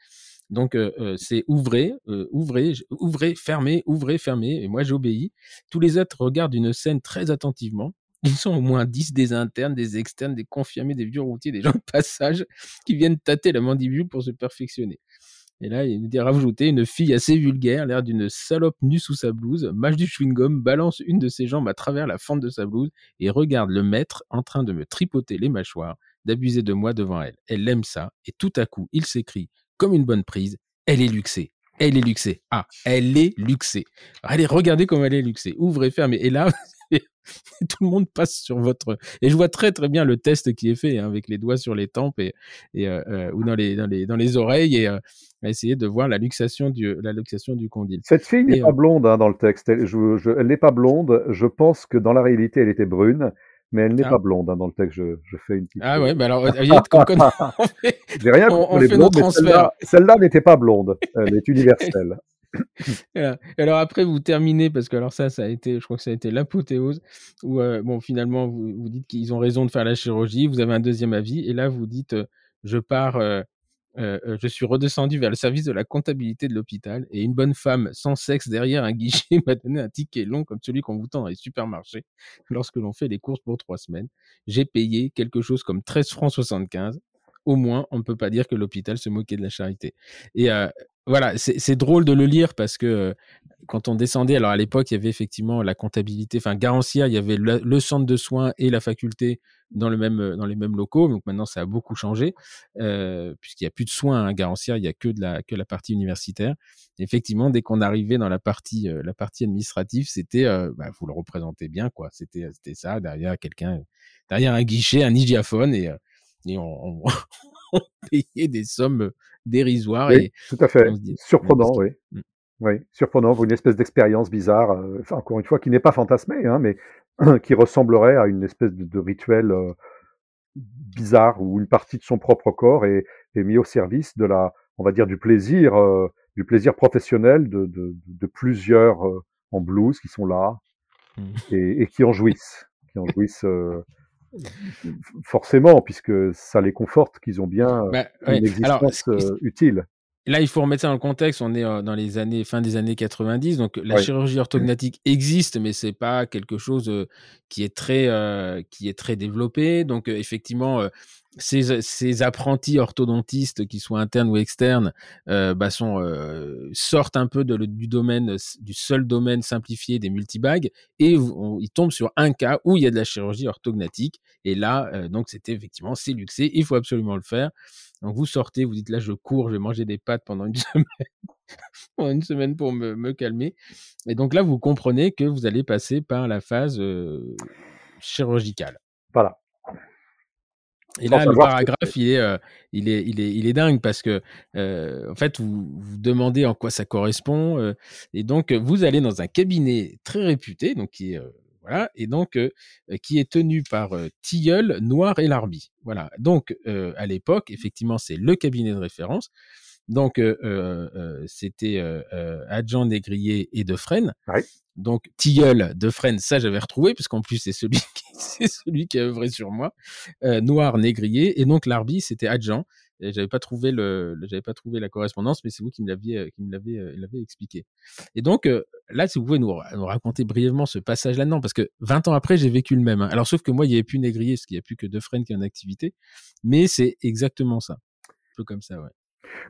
Donc, euh, c'est ouvrez, ouvrez, ouvrez, fermez, ouvrez, fermez. Et moi, j'obéis. Tous les êtres regardent une scène très attentivement. Ils sont au moins 10 des internes, des externes, des confirmés, des vieux routiers, des gens de passage [laughs] qui viennent tâter la mandibule pour se perfectionner. Et là, il nous dit rajouter une fille assez vulgaire, l'air d'une salope nue sous sa blouse, mâche du chewing-gum, balance une de ses jambes à travers la fente de sa blouse et regarde le maître en train de me tripoter les mâchoires, d'abuser de moi devant elle. Elle aime ça, et tout à coup, il s'écrie, comme une bonne prise, elle est luxée. Elle est luxée. Ah, elle est luxée. Allez, regardez comme elle est luxée. Ouvrez, fermez. Et là, [laughs] [laughs] tout le monde passe sur votre. Et je vois très très bien le test qui est fait hein, avec les doigts sur les tempes et, et euh, euh ou dans les, dans les, dans les oreilles et euh, essayer de voir la luxation du, la luxation du condyle. Cette fille n'est pas blonde hein, dans le texte. Elle, je, elle n'est pas blonde. Je pense que dans la réalité, elle était brune. Mais elle n'est ah. pas blonde hein, dans le texte. Je, je, fais une petite. Ah ouais, mais alors, connaît. [laughs] J'ai rien contre les blondes. Celle-là n'était pas blonde. Elle est universelle. [laughs] [laughs] alors après, vous terminez, parce que alors ça, ça a été, je crois que ça a été l'apothéose, où euh, bon, finalement, vous, vous dites qu'ils ont raison de faire la chirurgie, vous avez un deuxième avis, et là, vous dites, euh, je pars, euh, je suis redescendu vers le service de la comptabilité de l'hôpital, et une bonne femme sans sexe derrière un guichet [laughs] m'a donné un ticket long comme celui qu'on vous tend dans les supermarchés [laughs] lorsque l'on fait les courses pour trois semaines. J'ai payé quelque chose comme 13 francs 75 au moins, on ne peut pas dire que l'hôpital se moquait de la charité. Et voilà, c'est drôle de le lire parce que quand on descendait, alors à l'époque, il y avait effectivement la comptabilité, enfin Garancia, il y avait le, centre de soins et la faculté dans, le même, dans les mêmes locaux. Donc maintenant, ça a beaucoup changé euh, puisqu'il n'y a plus de soins à Garancia, il n'y a que, de la, que la partie universitaire. effectivement, dès qu'on arrivait dans la partie, euh, la partie administrative, c'était, euh, bah, vous le représentez bien, quoi. C'était ça, derrière quelqu'un, derrière un guichet, un hygiaphone et, [laughs] on, payait des sommes dérisoire. Oui, et, tout à fait. Surprenant, oui. Mmh. Oui, surprenant, une espèce d'expérience bizarre, euh, enfin, encore une fois, qui n'est pas fantasmée, hein, mais [clears throat] qui ressemblerait à une espèce de, rituel euh, bizarre où une partie de son propre corps est, est mis au service de la, on va dire, du plaisir, euh, du plaisir professionnel de, de, de plusieurs en blues qui sont là mmh. et, et, qui en jouissent, qui en jouissent Forcément, puisque ça les conforte qu'ils ont bien bah, une existence utile. Là, il faut remettre ça dans le contexte. On est dans les années fin des années 90, donc la chirurgie orthognatique existe, mais c'est pas quelque chose qui est très qui est très développé. Donc effectivement, ces, apprentis orthodontistes, qui soient internes ou externes, euh, bah sont, euh, sortent un peu de, du domaine, du seul domaine simplifié des multibags et ils tombent sur un cas où il y a de la chirurgie orthognatique. Et là, euh, donc c'était effectivement, c'est luxé, il faut absolument le faire. Donc vous sortez, vous dites là, je cours, je vais manger des pâtes pendant une [laughs] semaine, pendant une semaine pour me, me, calmer. Et donc là, vous comprenez que vous allez passer par la phase chirurgicale. Voilà. Et là, le paragraphe, il, est, euh, il, est, il, est, il est dingue parce que, euh, en fait, vous vous demandez en quoi ça correspond. Euh, et donc, vous allez dans un cabinet très réputé, donc qui est, voilà, et donc, qui est tenu par Tilleul, Noir et Larby. Voilà. Donc, à l'époque, effectivement, c'est le cabinet de référence. Donc, c'était adjoint négrier et de Fresnes. Donc, Tilleul de Fresnes, ça j'avais retrouvé, puisqu'en plus c'est celui, [laughs] qui, c'est celui qui a œuvré sur moi. Noir, négrier. Et donc, Larbi, c'était adjoint. J'avais pas trouvé le, j'avais pas trouvé la correspondance, mais c'est vous qui me l'aviez, qui me l'avez, l'avez expliqué. Et donc là, si vous pouvez nous, nous raconter brièvement ce passage là-dedans, parce que 20 ans après, j'ai vécu le même. Hein. Alors sauf que moi, il y avait plus négrier, parce qu'il y a plus que deux qui est en activité, mais c'est exactement ça, un peu comme ça, ouais.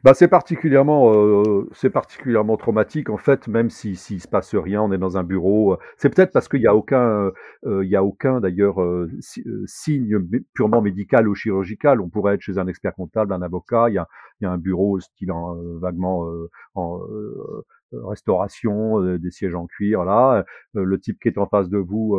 Bah, c'est particulièrement, euh, c'est particulièrement traumatique en fait, même si s'il se passe rien, on est dans un bureau. C'est peut-être parce qu'il y a aucun, euh, il y a aucun d'ailleurs euh, signe purement médical ou chirurgical. On pourrait être chez un expert comptable, un avocat. Il y a, il y a un bureau style en, vaguement en restauration, des sièges en cuir. Là, le type qui est en face de vous.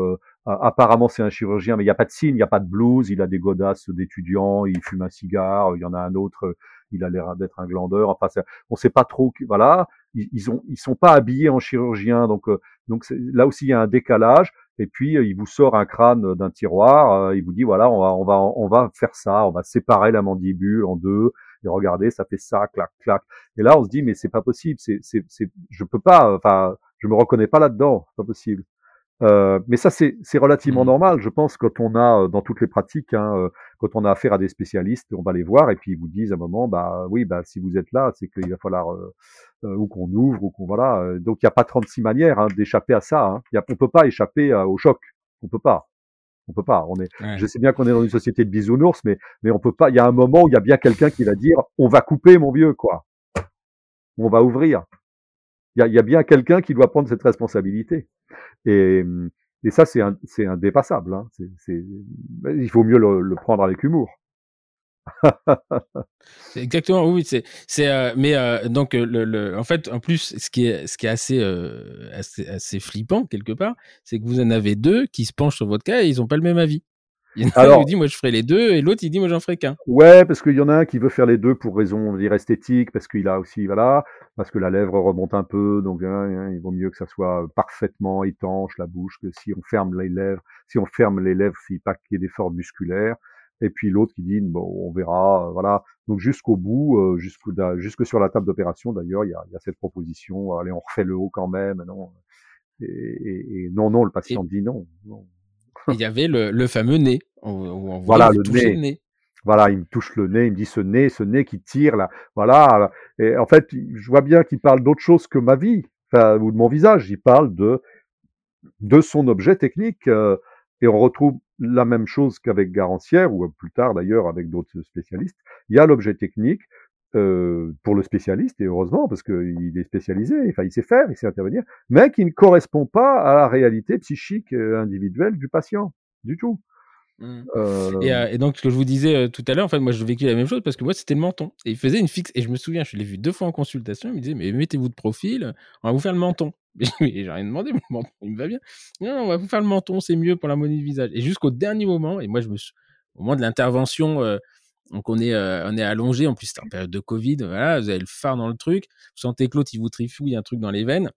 Apparemment, c'est un chirurgien, mais il n'y a pas de signe, il n'y a pas de blouse. Il a des godasses d'étudiant, il fume un cigare. Il y en a un autre il a l'air d'être un glandeur. Enfin, on sait pas trop. Voilà, ils, ont, ils sont pas habillés en chirurgien, donc euh, donc là aussi il y a un décalage. Et puis euh, il vous sort un crâne d'un tiroir, euh, il vous dit voilà, on va on va on va faire ça, on va séparer la mandibule en deux. Et regardez, ça fait ça, clac, clac. Et là, on se dit mais c'est pas possible, c'est c'est c'est, je peux pas, enfin, je me reconnais pas là-dedans, pas possible. Euh, mais ça, c'est relativement mmh. normal. Je pense quand on a, dans toutes les pratiques, hein, quand on a affaire à des spécialistes, on va les voir et puis ils vous disent à un moment, bah oui, bah si vous êtes là, c'est qu'il va falloir euh, ou qu'on ouvre ou qu'on voilà. Donc il n'y a pas 36 manières hein, d'échapper à ça. Hein. Y a, on peut pas échapper au choc. On peut pas. On peut pas. On est. Je sais bien qu'on est dans une société de bisounours, mais mais on peut pas. Il y a un moment où il y a bien quelqu'un qui va dire, on va couper mon vieux quoi. On va ouvrir. Il y a, bien quelqu'un qui doit prendre cette responsabilité. Et, et ça, c'est indépassable. Hein. Il faut mieux le, prendre avec humour. [laughs] Exactement, oui, c'est, euh, mais euh, donc euh, le, en fait, en plus, ce qui est, ce qui est assez, assez, assez, flippant quelque part, c'est que vous en avez deux qui se penchent sur votre cas et ils n'ont pas le même avis. Il y en a Alors, un qui dit moi je ferai les deux et l'autre il dit moi j'en ferai qu'un. Ouais, parce qu'il y en a un qui veut faire les deux pour raison dire esthétique, parce qu'il a aussi voilà, parce que la lèvre remonte un peu, donc hein, hein, il vaut mieux que ça soit parfaitement étanche la bouche que si on ferme les lèvres, si on ferme les lèvres, il pas qu'il y ait des formes musculaires. Et puis l'autre qui dit bon on verra, euh, voilà. Donc jusqu'au bout, euh, jusqu'au jusque sur la table d'opération d'ailleurs, il y a, y a cette proposition, allez on refait le haut quand même, non. Et, et, et non non, le patient dit non. non il y avait le, le fameux nez. On, voilà le nez. Voilà, il me touche le nez, il me dit ce nez, ce nez qui tire là. Voilà. Et en fait, je vois bien qu'il parle d'autre chose que ma vie, enfin, ou de mon visage. Il parle de de son objet technique. Euh, et on retrouve la même chose qu'avec Garancière, ou plus tard d'ailleurs avec d'autres spécialistes. Il y a l'objet technique, euh, pour le spécialiste, et heureusement, parce qu'il est spécialisé, enfin, il sait faire, il sait intervenir, mais qui ne correspond pas à la réalité psychique euh, individuelle du patient, du tout. Mmh. Euh... Et, euh, et, donc, ce que je vous disais tout à l'heure, en fait, moi, je vécu la même chose parce que moi, c'était le menton. Et il faisait une fixe, et je me souviens, je l'ai vu deux fois en consultation, il me disait, mais mettez-vous de profil, on va vous faire le menton. [laughs] Et j'ai rien demandé, le menton, il me va bien. Non, on va vous faire le menton, c'est mieux pour la monnaie du visage. Et jusqu'au dernier moment, et moi, je me suis, au moment de l'intervention, donc on est, euh, on allongé, en plus c'est en période de Covid, voilà, vous avez le phare dans le truc, vous sentez que l'autre il vous trifouille un truc dans les veines.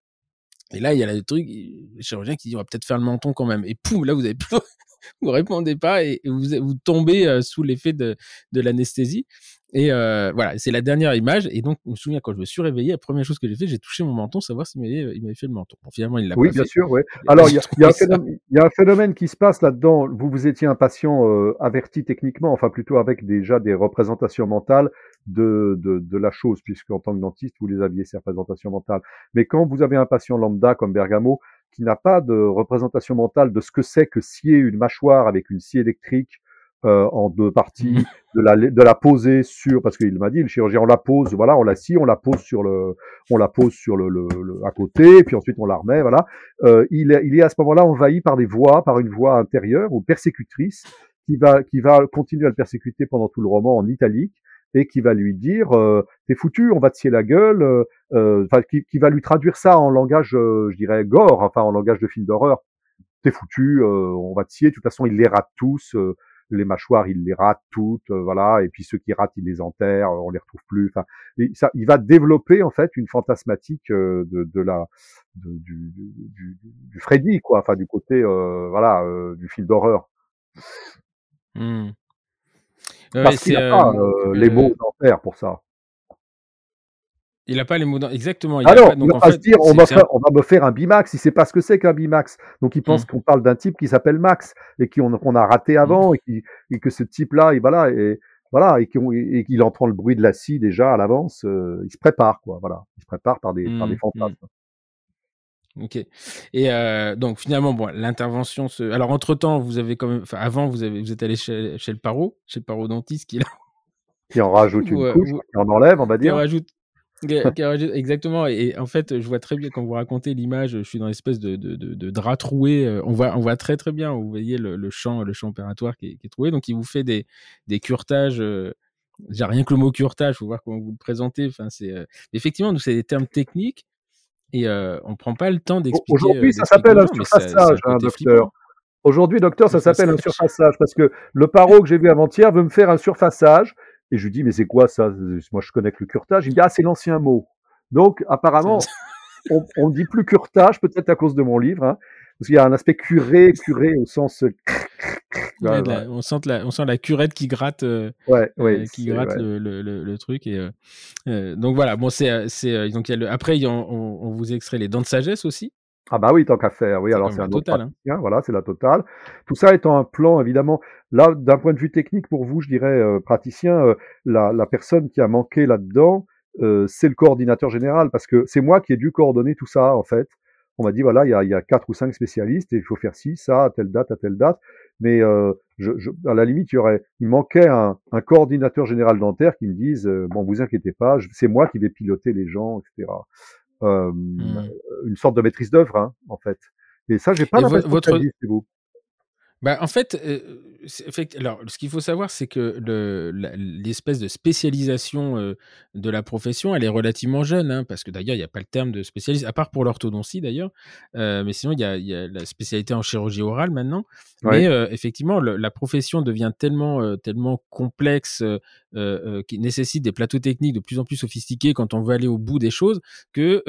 Et là, il y a le truc, le chirurgien qui dit on va peut-être faire le menton quand même. Et poum, là vous avez plus, [laughs] vous répondez pas et vous, vous tombez euh, sous l'effet de l'anesthésie. Et euh, voilà, c'est la dernière image. Et donc, je me souviens quand je me suis réveillé, la première chose que j'ai fait, j'ai touché mon menton, savoir s'il m'avait, il m'avait fait le menton. Bon, finalement, il l'a oui, pas bien sûr, oui. Alors, il y, y, a un phénomène qui se passe là-dedans. Vous, vous étiez un patient euh, averti techniquement, enfin plutôt avec déjà des représentations mentales de, de, de la chose, puisque en tant que dentiste, vous les aviez ces représentations mentales. Mais quand vous avez un patient lambda comme Bergamo, qui n'a pas de représentation mentale de ce que c'est que scier une mâchoire avec une scie électrique, euh, en deux parties, mmh. de la, de la poser sur, parce qu'il m'a dit, le chirurgien, on la pose, voilà, on la scie, on la pose sur le, on la pose sur le, le, à côté, puis ensuite on la remet, voilà. Euh, il, est, il est à ce moment-là envahi par des voix, par une voix intérieure ou persécutrice, qui va, qui va continuer à le persécuter pendant tout le roman en italique, et qui va lui dire euh, t'es foutu, on va te scier la gueule, euh, euh, enfin qui, qui, va lui traduire ça en langage, je dirais gore, enfin en langage de film d'horreur. T'es foutu, on va te scier. De toute façon, il les rate tous les mâchoires, il les rate toutes, euh, voilà, et puis ceux qui ratent, il les enterre, on les retrouve plus. Enfin, ça, il va développer en fait une fantasmatique euh, de, de la du, du, du, Freddy, quoi, enfin du côté, euh, voilà, du film d'horreur. Mmh. Parce qu'il n'y a pas les mots d'enfer pour ça. Il n'a pas les mots exactement. Il Alors, il va pas se dire on va, faire, on va me faire un Bimax. Il sait pas ce que c'est qu'un Bimax. Donc il pense mmh. qu'on parle d'un type qui s'appelle Max et qu'on a raté avant mmh. et, que ce type-là, voilà, et voilà, et qu'il entend le bruit de la scie déjà à l'avance. Euh, il se prépare, quoi. Voilà, il se prépare par des, par des mmh, fantasmes. Ok. Et euh, donc finalement, bon, l'intervention. Se... Alors entre temps, vous avez quand même, enfin, avant, vous avez, vous êtes allé chez, chez le paro, chez le paro dentiste qui là. Qui en rajoute [laughs] une couche, qui en enlève, on va dire. Qui en rajoute [laughs] Exactement. Et en fait, je vois très bien quand vous racontez l'image, je suis dans l'espèce de, de, de, drap troué. Euh, on voit, on voit très très bien. Vous voyez le, champ, le champ opératoire qui est, troué. Donc, il vous fait des, des curetages. Euh, j'ai rien que le mot curtage, faut voir comment vous le présentez. Enfin, c'est euh, effectivement, nous c'est des termes techniques et on prend pas le temps d'expliquer. Aujourd'hui, ça s'appelle un surfaçage, hein, docteur. Aujourd'hui, docteur, ça s'appelle un surfaçage parce que le paro que j'ai vu avant-hier veut me faire un surfaçage et je lui dis, mais c'est quoi ça? Moi, je connais que le curtage. Il me dit, ah, c'est l'ancien mot. Donc, apparemment, on ne dit plus curtage, peut-être à cause de mon livre, hein, parce qu'il y a un aspect curé, curé au sens. on, sent la, on sent la curette qui gratte, euh, ouais, ouais, euh, qui gratte le, le, le, truc. Et, euh, donc voilà, bon, c'est, c'est, donc y a le, après, on, on, vous extrait les dents de sagesse aussi. Ah bah oui, tant qu'à faire, oui, alors c'est un autre total, hein. voilà, c'est la totale. Tout ça étant un plan, évidemment, là, d'un point de vue technique, pour vous, je dirais, euh, praticien, euh, la, la, personne qui a manqué là-dedans, euh, c'est le coordinateur général, parce que c'est moi qui ai dû coordonner tout ça, en fait. On m'a dit, voilà, il y a, y a quatre ou cinq spécialistes, et il faut faire ci, ça, à telle date, à telle date. Mais je, je, à la limite, il y aurait, il manquait un, un coordinateur général dentaire qui me dise, bon, vous inquiétez pas, c'est moi qui vais piloter les gens, etc. Mmh. une sorte de maîtrise d'œuvre, hein, en fait. Et ça, j'ai pas l'impression votre... que vous. Bah, en fait, alors, ce qu'il faut savoir, c'est que l'espèce de spécialisation de la profession, elle est relativement jeune, hein, parce que d'ailleurs, il n'y a pas le terme de spécialiste, à part pour l'orthodontie d'ailleurs, mais sinon, il y, a, la spécialité en chirurgie orale maintenant. Mais effectivement, la profession devient tellement, tellement complexe, qui nécessite des plateaux techniques de plus en plus sophistiqués quand on veut aller au bout des choses, que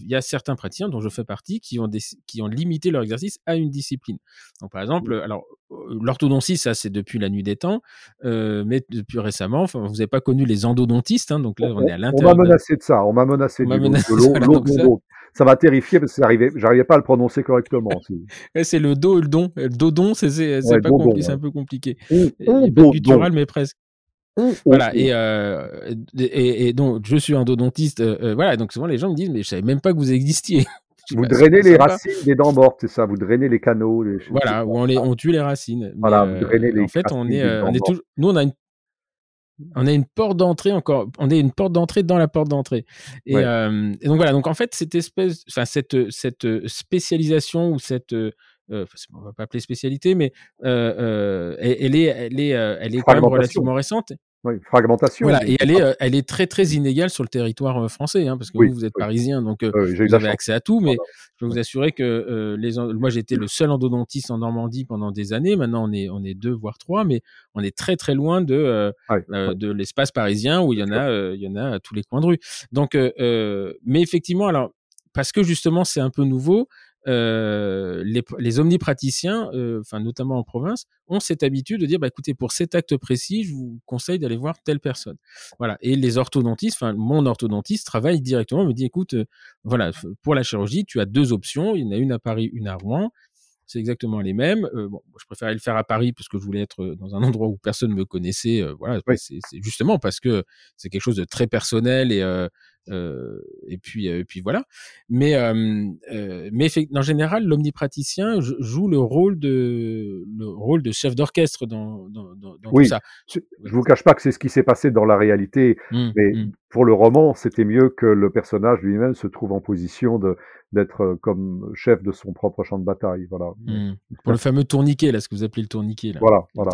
il y a certains praticiens, dont je fais partie, qui ont, qui ont limité leur exercice à une discipline. Donc, par exemple, alors l'orthodontie, ça c'est depuis la nuit des temps, mais depuis récemment, vous n'avez pas connu les endodontistes, hein, donc là on, est à l'intérieur. On m'a menacé de ça, on m'a menacé, de l'eau, ça m'a terrifié parce que j'arrivais pas à le prononcer correctement. c'est le do, le don, le dodon, c'est pas compliqué, c'est un peu compliqué. Pas mais presque. Voilà, et, et, donc je suis endodontiste, voilà, donc souvent les gens me disent, mais je savais même pas que vous existiez. Vous drainez les racines des dents mortes, c'est ça Vous drainez les canaux. Les... Voilà, où on, les, on tue les racines. Voilà, vous drainez les En fait, on est, euh, on est toujours, nous, on a une on a une porte d'entrée encore, on est une porte d'entrée dans la porte d'entrée. Et, euh, et, donc voilà, donc en fait cette espèce, enfin cette cette spécialisation ou cette, euh, on va pas appeler spécialité, mais euh, elle, est elle est elle est quand même relativement récente. Oui, fragmentation. Voilà, et elle est, euh, elle est très très inégale sur le territoire euh, français, hein, parce que vous, vous êtes parisien, donc euh, vous avez accès à tout, mais je peux vous assurer que les, moi j'étais le seul endodontiste en Normandie pendant des années. Maintenant on est, on est deux voire trois, mais on est très très loin de, de l'espace parisien où il y en a, il y en a à tous les coins de rue. Donc, mais effectivement, alors parce que justement c'est un peu nouveau, euh, les, les, omnipraticiens, euh, enfin notamment en province, ont cette habitude de dire bah écoutez pour cet acte précis, je vous conseille d'aller voir telle personne. Voilà. Et les orthodontistes, enfin mon orthodontiste travaille directement, me dit écoute, euh, voilà pour la chirurgie, tu as deux options, il y en a une à Paris, une à Rouen. C'est exactement les mêmes. bon, je préférais le faire à Paris parce que je voulais être dans un [laughs] endroit où personne me connaissait. voilà, c'est justement parce que c'est quelque chose de très personnel et et puis, euh, et puis voilà. Mais, euh, mais en général, l'omnipraticien joue le rôle de le rôle de chef d'orchestre dans, dans, dans, oui, tout ça. Je vous cache pas que c'est ce qui s'est passé dans la réalité, mmh, mais mmh. pour le roman, c'était mieux que le personnage lui-même se trouve en position de d'être comme chef de son propre champ de bataille. Voilà. Mmh. Pour le fameux tourniquet, là, ce que vous appelez le tourniquet. Là. Voilà, voilà.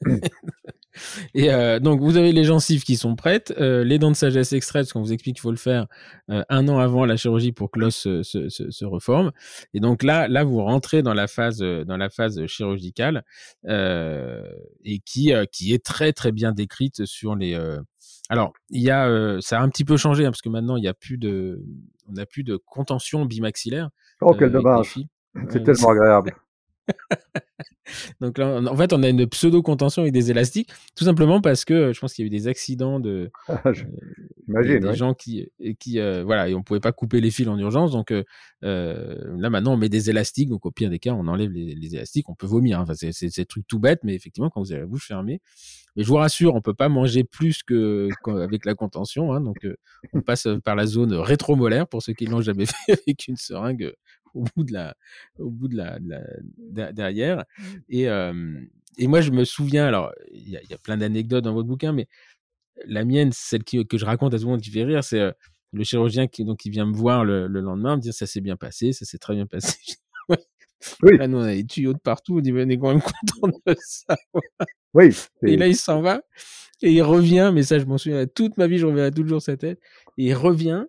[clears throat] [laughs] [laughs] Et euh, donc, vous avez les gencives qui sont prêtes, euh, les dents de sagesse extraites, parce qu'on vous explique qu'il faut le faire euh, un an avant la chirurgie pour que l'os se, se, se, reforme. Et donc là, là, vous rentrez dans la phase, dans la phase chirurgicale et qui, qui est très très bien décrite sur les. Alors, il y a, ça a un petit peu changé hein, parce que maintenant, il y a plus de, on n'a plus de contention bimaxillaire. Oh, quel dommage! C'est tellement agréable. [laughs] Donc là, en fait, on a une pseudo-contention avec des élastiques, tout simplement parce que je pense qu'il y a eu des accidents de [laughs] ah, euh, des gens qui qui euh, voilà et on pouvait pas couper les fils en urgence. Donc euh, là maintenant, on met des élastiques. Donc au pire des cas, on enlève les, élastiques. On peut vomir. Hein. Enfin, c'est des trucs tout bêtes, mais effectivement, quand vous avez la bouche fermée. Mais je vous rassure, on peut pas manger plus que avec la contention. Hein. donc on passe par la zone rétromolaire pour ceux qui l'ont jamais [laughs] fait avec une seringue au bout de la, au bout de la, derrière. Mmh. Et, et moi, je me souviens, alors, il y, a plein d'anecdotes dans votre bouquin, mais la mienne, celle qui, que je raconte à tout le monde qui fait rire, c'est le chirurgien qui, donc, qui vient me voir le, lendemain, me dire ça s'est bien passé, ça s'est très bien passé. [laughs] oui. Là, nous, on a des tuyaux de partout, on dit, on est quand même content de ça. [laughs] oui. Et là, il s'en va. Et il revient, mais ça, je m'en souviens toute ma vie, je reviens toujours sa tête. Et il revient,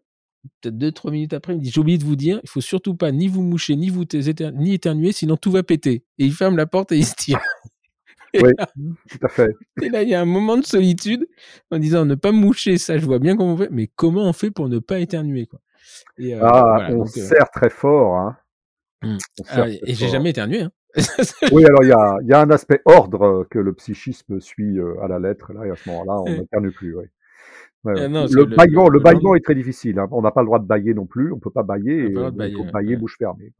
peut-être deux, trois minutes après, il me dit J'ai oublié de vous dire, il faut surtout pas ni vous moucher, ni vous ni éternuer, sinon tout va péter. Et il ferme la porte et il se tire. [laughs] oui, tout à fait. Et là, il y a un moment de solitude en disant ne pas moucher, ça, je vois bien comment on fait, mais comment on fait pour ne pas éternuer quoi. Et, euh, ah, on euh, serre très fort. Hein. Mmh. Ah, et j'ai jamais éternué. Hein. [laughs] oui, alors il y a, y a, un aspect ordre que le psychisme suit euh, à la lettre, là, et à ce moment-là, on [laughs] n'éternue plus. Euh, le, baillement, le, est très difficile. Hein. On n'a pas le droit de bailler non plus. On peut pas bailler. Il faut bailler bouche fermée.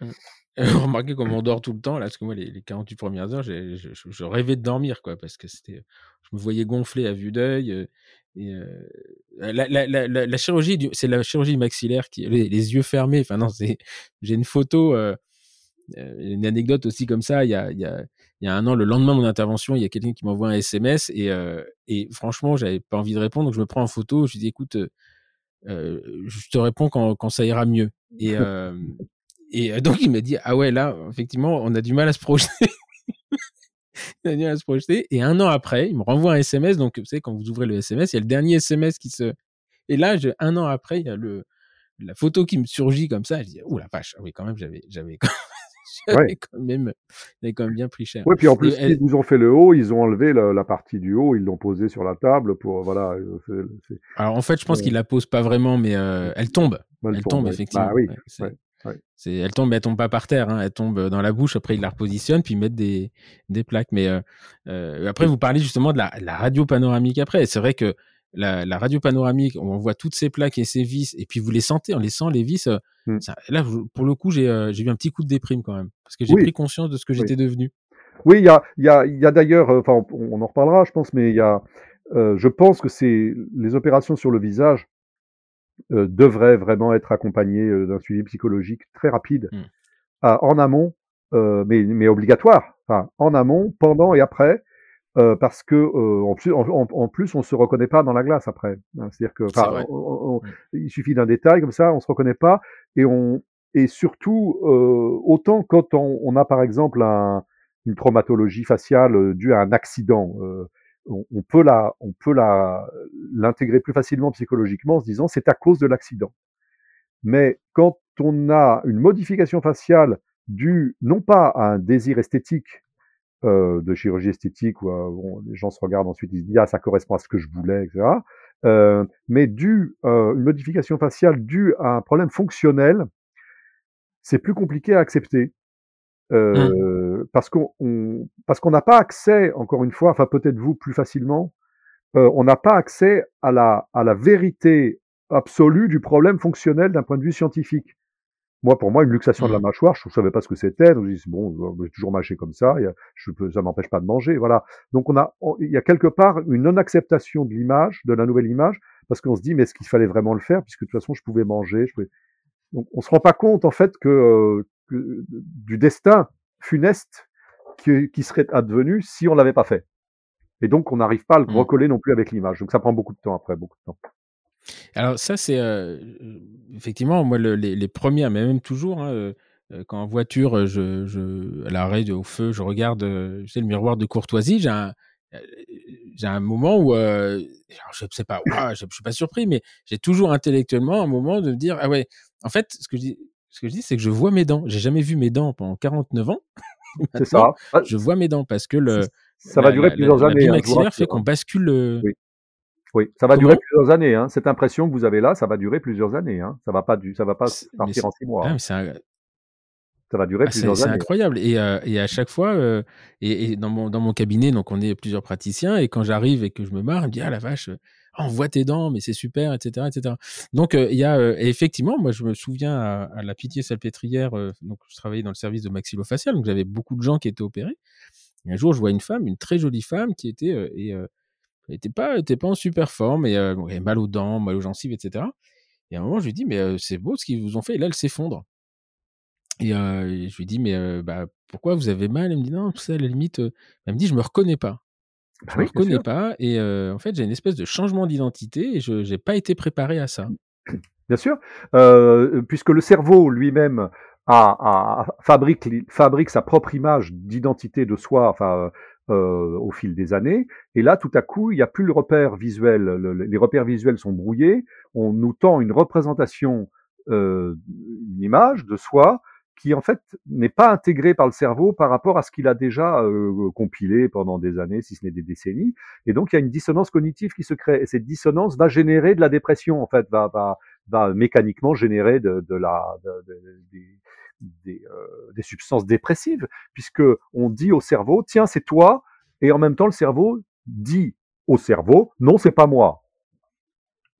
[laughs] Remarquez comme on dort tout le temps là, parce que moi les, 48 premières heures, je, je, rêvais de dormir quoi, parce que c'était, je me voyais gonfler à vue d'œil. Euh, et euh, la, la, la, la, chirurgie, c'est la chirurgie maxillaire qui, les, les yeux fermés. Enfin non, c'est, j'ai une photo. Une anecdote aussi comme ça, il y a, il y a, il y a un an, le lendemain de mon intervention, il y a quelqu'un qui m'envoie un SMS et, euh, et franchement, j'avais pas envie de répondre, donc je me prends en photo, je dis écoute, euh, euh je te réponds quand, quand ça ira mieux. Et, [laughs] euh, et donc il m'a dit ah ouais là, effectivement, on a du mal à se projeter. [laughs] on a du mal à se projeter. Et un an après, il me renvoie un SMS. Donc vous savez quand vous ouvrez le SMS, il y a le dernier SMS qui se. Et là, je, un an après, il y a le la photo qui me surgit comme ça. Je dis oh la vache, ah oui quand même, j'avais j'avais ouais. [laughs] quand même, il quand même bien pris cher. Oui, puis en plus, ils vous ont fait le haut, ils ont enlevé la, partie du haut, ils l'ont posée sur la table pour, voilà. Euh, Alors en fait, je pense qu'ils la posent pas vraiment, mais euh, elle tombe. elle, tombe, effectivement. Bah, oui. C'est, elle tombe, mais elle tombe pas par terre, hein. elle tombe dans la bouche. Après, ils la repositionnent, puis ils mettent des, des plaques. Mais euh, après, vous parlez justement de la, la radio panoramique après. C'est vrai que la, radio panoramique, on voit toutes ces plaques et ces vis, et puis vous les sentez, en les sent, les vis. Euh, mmh. là, pour le coup, euh, j'ai eu un petit coup de déprime quand même, parce que j'ai pris conscience de ce que j'étais devenu. Oui, il y a, y a, y a d'ailleurs, euh, enfin, on, en reparlera, je pense, mais il y a, je pense que c'est les opérations sur le visage devraient vraiment être accompagnées d'un suivi psychologique très rapide, mmh. en amont, mais, mais obligatoire, enfin, en amont, pendant et après euh, parce que euh, en, plus, en, plus, on se reconnaît pas dans la glace après. Hein. C'est-à-dire que mmh. il suffit d'un détail comme ça, on se reconnaît pas, et on et surtout euh, autant quand on, on, a par exemple un, une traumatologie faciale euh, due à un accident, euh, on, on, peut la on peut la l'intégrer plus facilement psychologiquement en se disant c'est à cause de l'accident. Mais quand on a une modification faciale due non pas à un désir esthétique euh, de chirurgie esthétique où euh, bon, les gens se regardent ensuite, ils se disent ah ça correspond à ce que je voulais, etc. Euh, mais dû euh, une modification faciale due à un problème fonctionnel, c'est plus compliqué à accepter. Mmh. parce qu'on parce qu'on n'a pas accès encore une fois enfin peut-être vous plus facilement on n'a pas accès à la à la vérité absolue du problème fonctionnel d'un point de vue scientifique moi, pour moi, une luxation de la mmh. mâchoire, je ne savais pas ce que c'était. Donc, je dis, bon, j'ai toujours mâché comme ça. je peux, ça m'empêche pas de manger. Voilà. Donc, on a, il y a quelque part une non-acceptation de l'image, de la nouvelle image, parce qu'on se dit, mais est-ce qu'il fallait vraiment le faire, puisque de toute façon, je pouvais manger. Je pouvais... Donc, on se rend pas compte, en fait, que, du destin funeste qui, qui, serait advenu si on l'avait pas fait. Et donc, on n'arrive pas à le mmh. recoller non plus avec l'image. Donc, ça prend beaucoup de temps après, beaucoup de temps. Alors ça, c'est effectivement moi les, les, premières, mais même toujours, hein, quand en voiture, je, je à l'arrêt au feu, je regarde, je sais, le miroir de courtoisie. J'ai un, j'ai un moment où, je sais pas, je, je, suis pas surpris, mais j'ai toujours intellectuellement un moment de me dire, ah ouais, en fait, ce que je dis, ce que je dis, c'est que je vois mes dents. J'ai jamais vu mes dents pendant 49 ans. [laughs] c'est ça. Ah, je vois mes dents parce que le ça va durer plusieurs années. Le hein, fait qu'on bascule. Oui. Oui, ça va durer plusieurs années. Hein. Cette impression que vous avez là, ça va durer plusieurs années. Hein. Ça va pas du, ça va pas partir en six mois. Ah, c'est Ça va durer Ah, c'est plusieurs c'est années. incroyable et heu et à chaque fois, heu et et dans mon dans mon cabinet, donc on est plusieurs praticiens et quand j'arrive et que je me marre, il me dit: «Ah la vache, on voit tes dents, mais c'est super» et cetera et cetera. Donc il y a, effectivement, moi je me souviens à à la Pitié-Salpêtrière, heu, donc je travaillais dans le service de maxillofacial, donc j'avais beaucoup de gens qui étaient opérés et un jour, je vois une femme, une très jolie femme qui était, et elle était pas était pas en super forme et elle avait mal aux dents, mal aux gencives et cetera et à un moment, je lui dis: «Mais c'est beau ce qu'ils vous ont fait» et là, elle s'effondre. Et, je lui dis: «Mais, bah, pourquoi vous avez mal?» elle me dit: «Non, sais, à la limite, heu», elle me dit: «Je me reconnais pas. Bah Je me oui, bien reconnais pas et en fait, j'ai une espèce de changement d'identité et je j'ai pas été préparé à ça». [clears throat] Bien sûr, puisque le cerveau lui-même fabrique fabrique sa propre image d'identité de soi, enfin, heu, au fil des années. Et là, tout à coup, il y a plus le repère visuel, le le les repères visuels sont brouillés. On nous tend une représentation, heu, une image de soi qui, en fait, n'est pas intégrée par le cerveau par rapport à ce qu'il a déjà, heu, compilé pendant des années, si ce n'est des décennies. Et donc il y a une dissonance cognitive qui se crée. Et cette dissonance va générer de la dépression, en fait, va va va mécaniquement générer de, de la, de, de, des, euh, des, substances dépressives, puisque on dit au cerveau, tiens, c'est toi, et en même temps, le cerveau dit au cerveau, non, c'est pas moi.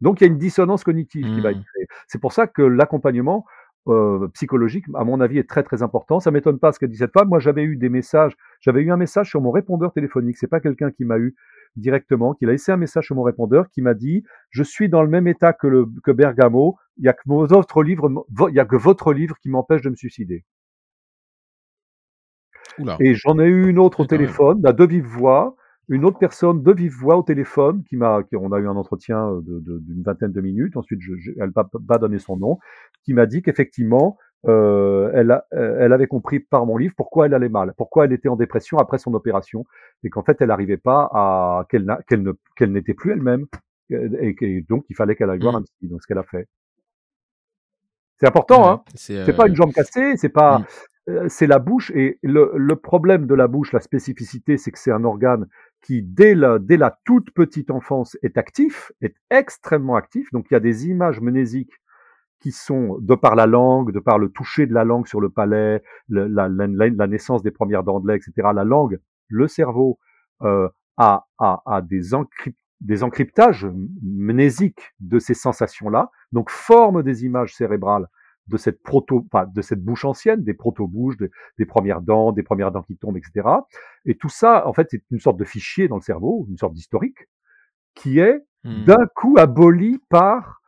Donc, il y a une dissonance cognitive mmh. qui va être créée. C'est pour ça que l'accompagnement euh, psychologique, à mon avis, est très très important. Ça m'étonne pas ce que dit cette femme. Moi, j'avais eu des messages, j'avais eu un message sur mon répondeur téléphonique. C'est pas quelqu'un qui m'a eu directement, qu'il a laissé un message sur mon répondeur qui m'a dit je suis dans le même état que, le, que Bergamo, il y a que vos autres livres, il y a que votre livre qui m'empêche de me suicider. Oula. Et j'en ai eu une autre au téléphone, à de vive voix, une autre personne de vive voix au téléphone qui m'a, on a eu un entretien d'une de, de, vingtaine de minutes. Ensuite, je, je, elle n'a pas donné son nom, qui m'a dit qu'effectivement, euh, elle, a, elle avait compris par mon livre pourquoi elle allait mal, pourquoi elle était en dépression après son opération, et qu'en fait elle n'arrivait pas à qu'elle n'était plus elle-même, et, et, donc il fallait qu'elle aille voir un psy. Donc ce qu'elle a fait. C'est important, hein. C'est euh... pas une jambe cassée, c'est pas, mmh. c'est la bouche et le, le, problème de la bouche, la spécificité, c'est que c'est un organe qui dès la, dès la toute petite enfance est actif, est extrêmement actif. Donc il y a des images mnésiques qui sont, de par la langue, de par le toucher de la langue sur le palais, le, la, la, la, naissance des premières dents de lait, etc. La langue, le cerveau euh, a, a, a des, encrypt, des encryptages mnésiques de ces sensations-là, donc forme des images cérébrales de cette proto, enfin, de cette bouche ancienne, des proto-bouches, des, des premières dents, des premières dents qui tombent, etc. Et tout ça, en fait, c'est une sorte de fichier dans le cerveau, une sorte d'historique, qui est mmh. d'un coup aboli par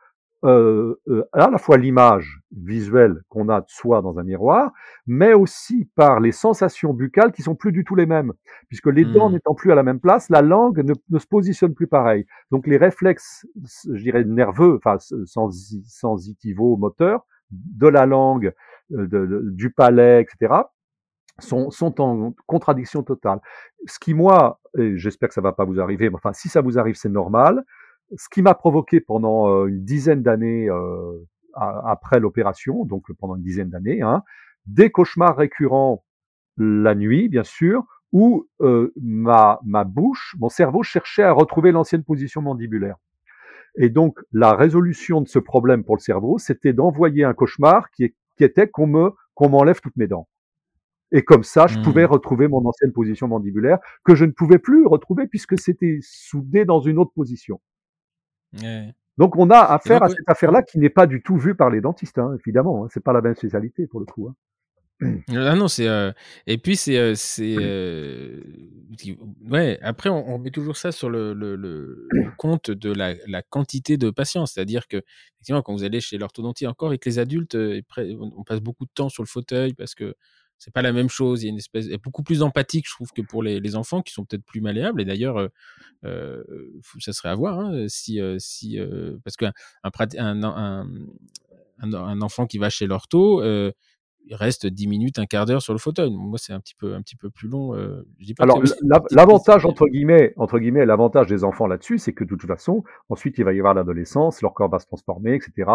euh, euh, à la fois l'image visuelle qu'on a de soi dans un miroir, mais aussi par les sensations buccales qui sont plus du tout les mêmes, puisque les mmh. dents n'étant plus à la même place, la langue ne, ne, se positionne plus pareil. Donc les réflexes, je dirais nerveux, enfin sensitivo moteurs de la langue, de, de, du palais, etc. Sont, sont en contradiction totale. Ce qui, moi, et j'espère que ça va pas vous arriver, mais enfin, si ça vous arrive, c'est normal, ce qui m'a provoqué pendant euh, une dizaine d'années euh, après l'opération, donc pendant une dizaine d'années, hein, des cauchemars récurrents la nuit, bien sûr, où euh, ma, ma bouche, mon cerveau cherchait à retrouver l'ancienne position mandibulaire. Et donc, la résolution de ce problème pour le cerveau, c'était d'envoyer un cauchemar qui, qui était qu'on me qu'on m'enlève toutes mes dents. Et comme ça, je mmh. pouvais retrouver mon ancienne position mandibulaire que je ne pouvais plus retrouver puisque c'était soudé dans une autre position. Ouais. Donc on a affaire donc, à cette affaire-là qui n'est pas du tout vue par les dentistes, hein, évidemment. Hein, c'est pas la même spécialité pour le coup. Hein. [clears throat] Ah non, c'est euh... et puis c'est euh, c'est euh... ouais. Après, on, on, met toujours ça sur le, le, le, le [clears throat] compte de la, la, quantité de patients, c'est-à-dire que effectivement, quand vous allez chez l'orthodontiste, encore avec les adultes, on passe beaucoup de temps sur le fauteuil parce que c'est pas la même chose. Il y a une espèce, est beaucoup plus empathique, je trouve, que pour les, les enfants qui sont peut-être plus malléables. Et d'ailleurs, euh, euh, ça serait à voir hein, si, euh, si, parce qu'un un, un, un, un, enfant qui va chez l'ortho, il reste 10 minutes, un quart d'heure sur le fauteuil. Moi, c'est un petit peu, un petit peu plus long. Euh, je dis pas Alors, l'avantage entre guillemets, entre guillemets, l'avantage des enfants là-dessus, c'est que de toute façon, ensuite, il va y avoir l'adolescence, leur corps va se transformer, etc.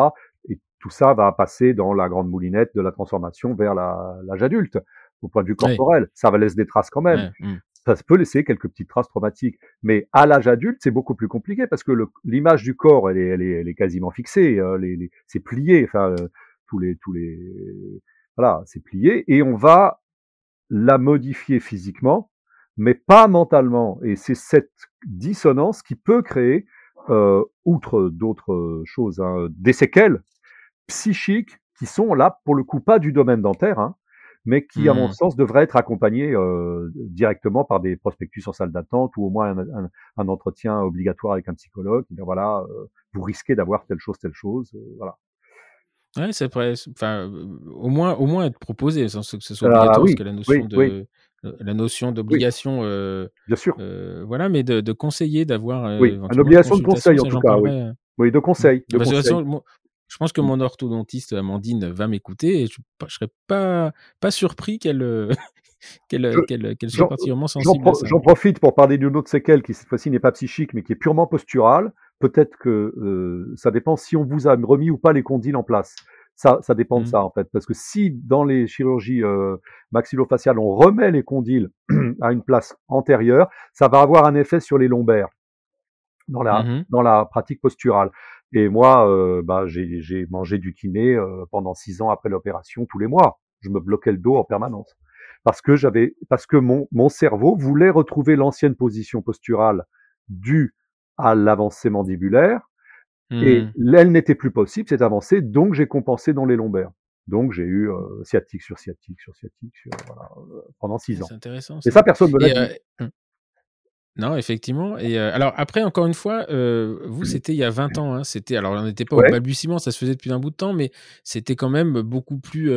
Et tout ça va passer dans la grande moulinette de la transformation vers l'âge adulte, au point de vue corporel. Ça va laisser des traces quand même. Mmh. Ça peut laisser quelques petites traces traumatiques. Mais à l'âge adulte, c'est beaucoup plus compliqué parce que l'image du corps, elle est, elle est, elle est quasiment fixée. Euh, les, les, c'est plié. Enfin, euh, tous les, tous les, voilà, c'est plié, et on va la modifier physiquement, mais pas mentalement. Et c'est cette dissonance qui peut créer, euh, outre d'autres choses, hein, des séquelles psychiques qui sont là, pour le coup, pas du domaine dentaire, hein, mais qui, à mon Mmh. sens, devraient être accompagnés euh, directement par des prospectus en salle d'attente ou au moins un, un- un entretien obligatoire avec un psychologue. Voilà, euh, vous risquez d'avoir telle chose, telle chose. euh, voilà. Ouais, c'est vrai. Enfin, euh, au moins, au moins être proposé, sans que ce soit Ah obligatoire, parce oui, que la notion oui, oui, de, euh, la notion oui, d'obligation, euh, bien sûr. euh, voilà, mais de, de conseiller, d'avoir euh, Oui, une obligation de conseil en tout cas, oui. parlerai. Oui, de Mm. conseil, de toute conseil. façon, moi, je pense que Mm. mon orthodontiste Amandine va m'écouter et je, ne serais pas, pas surpris qu'elle [laughs] qu'elle Je- qu'elle qu'elle soit particulièrement sensible j'en profite pour parler d'une autre séquelle qui cette fois-ci n'est pas psychique mais qui est purement posturale. Peut-être que euh, ça dépend si on vous a remis ou pas les condyles en place. Ça, ça dépend de Mm. ça en fait, parce que si dans les chirurgies euh, maxillofaciales on remet les condyles [clears throat] à une place antérieure, ça va avoir un effet sur les lombaires dans la dans la pratique posturale. Et moi, euh, bah, j'ai mangé du kiné euh, pendant six ans après l'opération tous les mois. Je me bloquais le dos en permanence parce que j'avais parce que mon mon cerveau voulait retrouver l'ancienne position posturale due à l'avancée mandibulaire et Mm. elle n'était plus possible cette avancée, donc j'ai compensé dans les lombaires. Donc j'ai eu euh, sciatique sur sciatique sur sciatique sur, voilà, euh, pendant six ans. C'est intéressant Et ça. ça, personne ne me l'a dit. euh, mm. Non, effectivement. Et alors après, encore une fois, vous, c'était il y a 20 ans. Hein, c'était alors on n'était pas au balbutiement, ça se faisait depuis un bout de temps, mais c'était quand même beaucoup plus.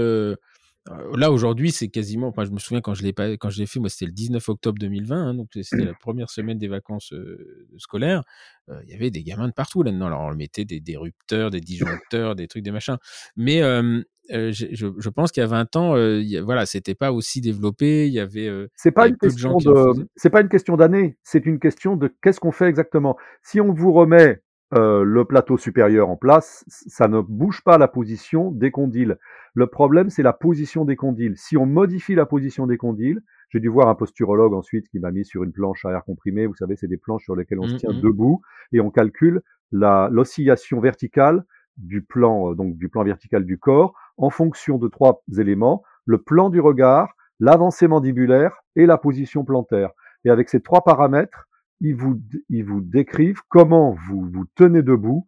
Euh, là aujourd'hui, c'est quasiment. Enfin, je me souviens quand je l'ai pas, quand je l'ai fait, moi, c'était le 19 octobre 2020, hein, donc c'était la première semaine des vacances euh, scolaires. Euh, Il y avait des gamins de partout là-dedans. Alors on le mettait des, des rupteurs, des disjoncteurs, des trucs, des machins. Mais euh, je, pense qu'il y a 20 ans, il y a- voilà, c'était pas aussi développé. Il y avait, c'est pas une question de, c'est pas une question d'année, c'est une question de qu'est-ce qu'on fait exactement. Si on vous remet euh, le plateau supérieur en place, ça ne bouge pas la position des condyles. Le problème, c'est la position des condyles. Si on modifie la position des condyles, j'ai dû voir un posturologue ensuite qui m'a mis sur une planche à air comprimé. Vous savez, c'est des planches sur lesquelles on se Mm, tient mm. debout et on calcule la, l'oscillation verticale du plan, euh, donc du plan vertical du corps, en fonction de trois éléments le plan du regard, l'avancée mandibulaire et la position plantaire. Et avec ces trois paramètres, ils vous, ils vous décrivent comment vous vous tenez debout,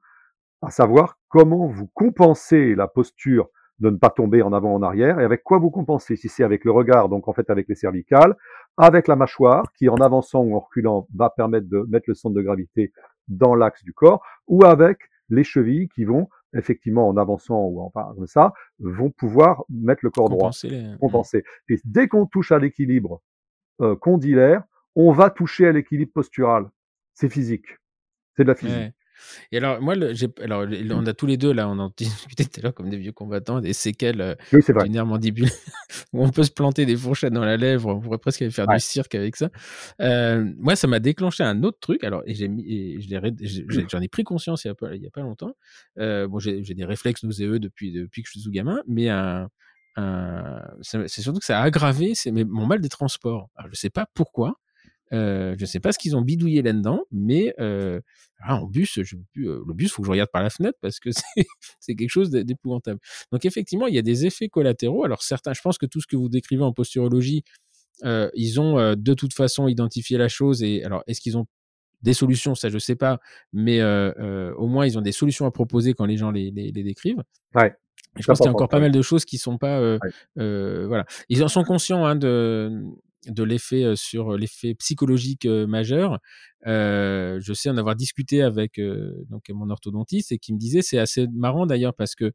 à savoir comment vous compensez la posture de ne pas tomber en avant en arrière et avec quoi vous compensez. Si c'est avec le regard, donc en fait avec les cervicales, avec la mâchoire qui en avançant ou en reculant va permettre de mettre le centre de gravité dans l'axe du corps, ou avec les chevilles qui vont effectivement en avançant ou en enfin, comme ça vont pouvoir mettre le corps droit, Compenser les. Compenser. Et dès qu'on touche à l'équilibre euh, condylaire, on va toucher à l'équilibre postural. C'est physique. C'est de la physique. Ouais. Et alors, moi, le- alors, on a tous les deux, là, on en [laughs] discutait tout à l'heure comme des vieux combattants, des séquelles euh, Oui, c'est vrai. du nerf mandibulaire, [laughs] où on peut se planter des fourchettes dans la lèvre, on pourrait presque aller faire Ouais. du cirque avec ça. Euh, moi, ça m'a déclenché un autre truc, alors, et, j'ai j'en ai pris conscience il y a pas, a longtemps. Euh, bon, j'ai, des réflexes nauséeux depuis, depuis que je suis sous gamin, mais un, un- c'est surtout que ça a aggravé mon mal des transports. Alors, je sais pas pourquoi. Euh, je sais pas ce qu'ils ont bidouillé là-dedans, mais euh, ah, en bus, je euh, le bus, faut que je regarde par la fenêtre parce que [laughs] c'est quelque chose d'é- d'épouvantable. Donc effectivement, il y a des effets collatéraux. Alors certains, je pense que tout ce que vous décrivez en posturologie, ils ont de toute façon identifié la chose. Et alors, est-ce qu'ils ont des solutions? Ça, je sais pas, mais au moins ils ont des solutions à proposer quand les gens les, les, les décrivent. Ouais. Je pense qu'il y a encore pas mal de choses qui sont pas, Ouais. voilà. Ils en sont conscients hein, de de l'effet sur l'effet psychologique majeur. Je sais en avoir discuté avec donc mon orthodontiste et qui me disait c'est assez marrant d'ailleurs parce que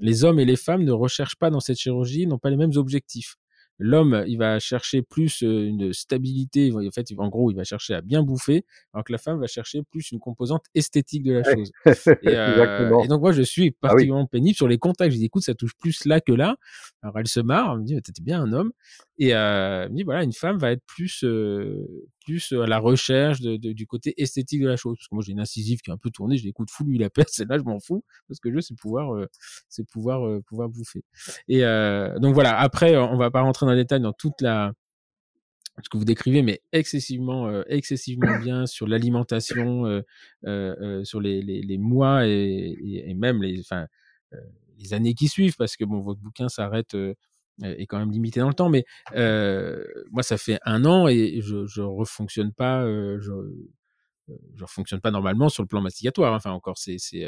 les hommes et les femmes ne recherchent pas dans cette chirurgie, n'ont pas les mêmes objectifs. L'homme, il va chercher plus euh, une stabilité, en fait, il en gros, il va chercher à bien bouffer, alors que la femme va chercher plus une composante esthétique de la chose. Et, [laughs] euh, et donc moi, je suis Ah oui. particulièrement pénible sur les contacts. Je dis, écoute, ça touche plus là que là. Alors elle se marre, elle me dit, t'étais bien un homme. Et euh, elle me dit, voilà, une femme va être plus, euh, plus à la recherche de, de- du côté esthétique de la chose. Parce que moi, j'ai une incisive qui est un peu tournée. Je dis, écoute, fous-lui la paix. [laughs] Celle-là, je m'en fous. Parce que je veux, c'est pouvoir, euh, c'est pouvoir, euh, pouvoir bouffer. Et euh, donc voilà. Après, on va pas rentrer dans le détail dans toute la ce que vous décrivez, mais excessivement, euh, excessivement [coughs] bien sur l'alimentation, euh, euh, sur les, les, les mois et, et, et même les, enfin, les les années qui suivent, parce que bon, votre bouquin s'arrête est quand même limité dans le temps, mais moi, ça fait un an et je, je refonctionne pas, je, je fonctionne pas normalement sur le plan masticatoire. Enfin, encore, c'est, c'est,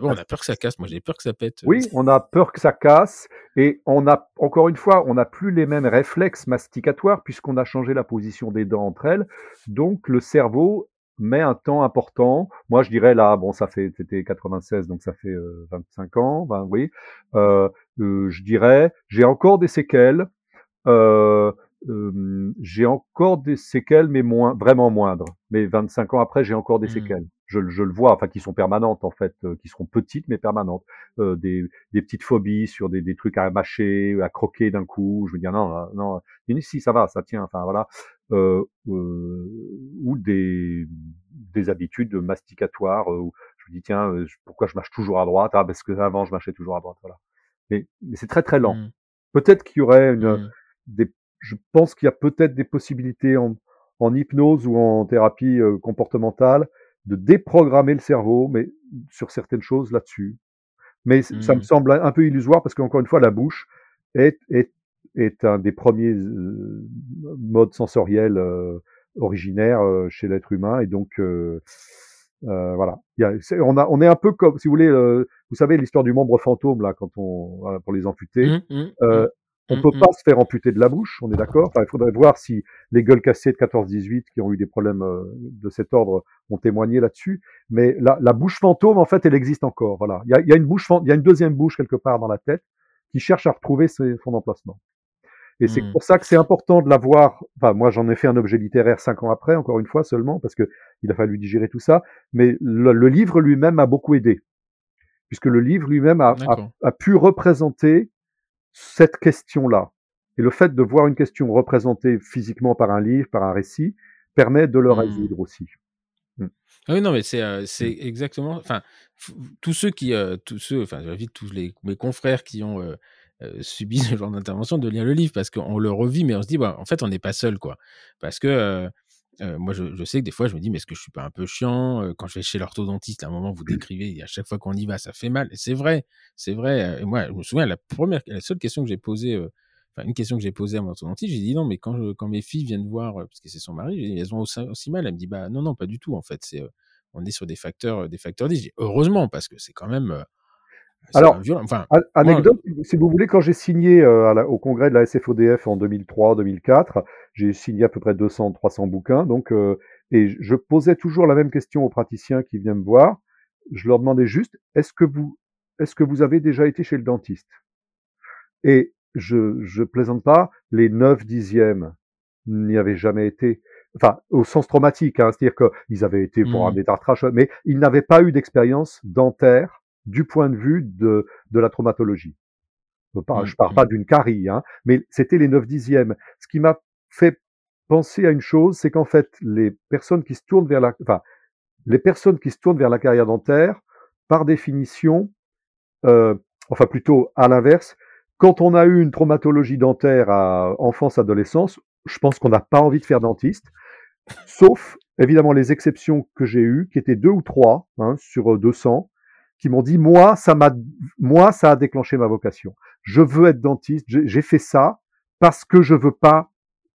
on a peur que ça casse. Moi, j'ai peur que ça pète. Oui, on a peur que ça casse et on a, encore une fois, on n'a plus les mêmes réflexes masticatoires puisqu'on a changé la position des dents entre elles. Donc, le cerveau met un temps important. Moi, je dirais là, bon, ça fait, c'était 96, donc ça fait 25 ans, ben oui. Euh, je dirais, j'ai encore des séquelles. Euh, j'ai encore des séquelles, mais moins, vraiment moindres. Mais 25 ans après, j'ai encore des mmh. séquelles. Je, je, le vois, enfin, qui sont permanentes en fait, qui seront petites mais permanentes. Euh, des, des, petites phobies sur des, des, trucs à mâcher, à croquer d'un coup. Je veux dire non, non. Ici, ça va, ça tient. Enfin voilà. Euh, ou des, des habitudes masticatoires. Où je me dis tiens, pourquoi je mâche toujours à droite? Ah parce que avant je mâchais toujours à droite. Voilà. Mais, mais c'est très très lent. Mmh. Peut-être qu'il y aurait une, mmh. des je pense qu'il y a peut-être des possibilités en, en, hypnose ou en thérapie euh, comportementale de déprogrammer le cerveau, mais sur certaines choses là-dessus. Mais ça me mmh. semble un peu illusoire parce qu'encore une fois, la bouche est, est, est un des premiers euh, modes sensoriels euh, originaires chez l'être humain et donc voilà. Il y a, on, a, on est un peu comme, si vous voulez, vous savez l'histoire du membre fantôme là, quand on pour les amputés. Mmh, mmh, on ne peut mmh, pas se faire amputer de la bouche, on est d'accord. il faudrait voir si les gueules cassées de 14-18 qui ont eu des problèmes euh, de cet ordre ont témoigné là-dessus. Mais la, la, bouche fantôme, en fait, elle existe encore. Voilà, il y a, y a, une bouche, il y a une deuxième bouche quelque part dans la tête qui cherche à retrouver son emplacement. Et c'est mmh. pour ça que c'est important de l'avoir. Enfin, moi, j'en ai fait un objet littéraire cinq ans après, encore une fois seulement, parce que il a fallu digérer tout ça. Mais le, le livre lui-même a beaucoup aidé, puisque le livre lui-même a, a, a, pu représenter cette question-là. Et le fait de voir une question représentée physiquement par un livre, par un récit, permet de le mmh. résoudre aussi. Mmh. Ah oui, non, mais c'est euh, mmh. exactement. Enfin, tous ceux qui, euh, tous ceux, enfin, j'invite tous les, mes confrères qui ont euh, subi ce genre d'intervention de lire le livre parce qu'on le revit, mais on se dit, bah, en fait, on n'est pas seul, quoi. Parce que moi, je, sais que des fois, je me dis, mais est-ce que je suis pas un peu chiant? Quand je vais chez l'orthodontiste, à un moment, vous décrivez, à chaque fois qu'on y va, ça fait mal. Et c'est vrai, c'est vrai. Et moi, je me souviens, la première, la seule question que j'ai posée, enfin, une question que j'ai posée à mon orthodontiste, j'ai dit, non, mais quand, quand mes filles viennent voir, parce que c'est son mari, dit, elles ont aussi, mal. Elle me dit, bah, non, non, pas du tout, en fait. C'est, on est sur des facteurs, des facteurs 10. Dis, heureusement, parce que c'est quand même, alors, enfin, anecdote, si vous voulez, quand j'ai signé euh, au congrès de la SFODF en 2003-2004, j'ai signé à peu près 200-300 bouquins, donc euh, et je posais toujours la même question aux praticiens qui viennent me voir. Je leur demandais juste est-ce que vous est-ce que vous avez déjà été chez le dentiste? Et je je plaisante pas, les 9 dixièmes n'y avaient jamais été. Enfin, au sens traumatique, hein, c'est-à-dire qu'ils avaient été pour un mmh. détartrage, mais ils n'avaient pas eu d'expérience dentaire du point de vue de, de la traumatologie. Je parle, mmh, parle pas mmh. d'une carie, hein, mais c'était les 9 dixièmes. Ce qui m'a fait penser à une chose, c'est qu'en fait, les personnes qui se tournent vers la, enfin, les personnes qui se tournent vers la carrière dentaire, par définition, euh, enfin plutôt à l'inverse, quand on a eu une traumatologie dentaire à enfance-adolescence, je pense qu'on n'a pas envie de faire dentiste, sauf évidemment les exceptions que j'ai eues, qui étaient deux ou trois hein, sur 200, qui m'ont dit moi ça m'a moi ça a déclenché ma vocation. Je veux être dentiste, j'ai fait ça parce que je veux pas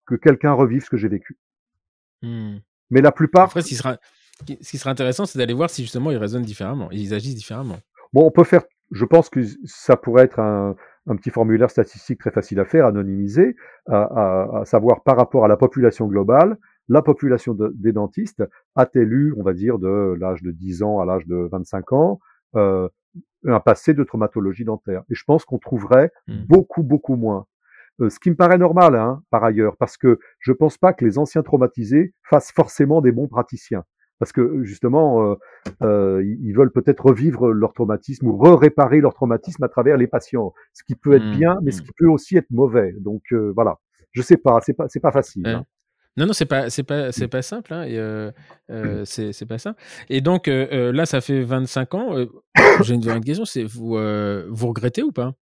que quelqu'un revive ce que j'ai vécu. Hmm. Mais la plupart. Après, ce qui sera, ce qui sera intéressant, c'est d'aller voir si justement ils raisonnent différemment, ils agissent différemment. Bon, on peut faire. Je pense que ça pourrait être un, un petit formulaire statistique très facile à faire, anonymisé, à, à, à savoir par rapport à la population globale, la population de, des dentistes a-t-elle eu, on va dire, de l'âge de 10 ans à l'âge de 25 ans, euh, un passé de traumatologie dentaire. Et je pense qu'on trouverait mmh. beaucoup, beaucoup moins. Euh, ce qui me paraît normal, hein, par ailleurs, parce que je ne pense pas que les anciens traumatisés fassent forcément des bons praticiens. Parce que justement, euh, euh ils veulent peut-être revivre leur traumatisme ou réparer leur traumatisme à travers les patients, ce qui peut être mmh, bien, mais ce mmh. qui peut aussi être mauvais. Donc euh, voilà, je sais pas, c'est pas, c'est pas facile. Hein. Non, non, c'est pas, c'est pas, c'est pas simple. Hein, et, euh, euh, c'est, c'est pas ça. Et donc euh, là, ça fait 25 ans. J'ai une, une question. C'est vous, vous regrettez ou pas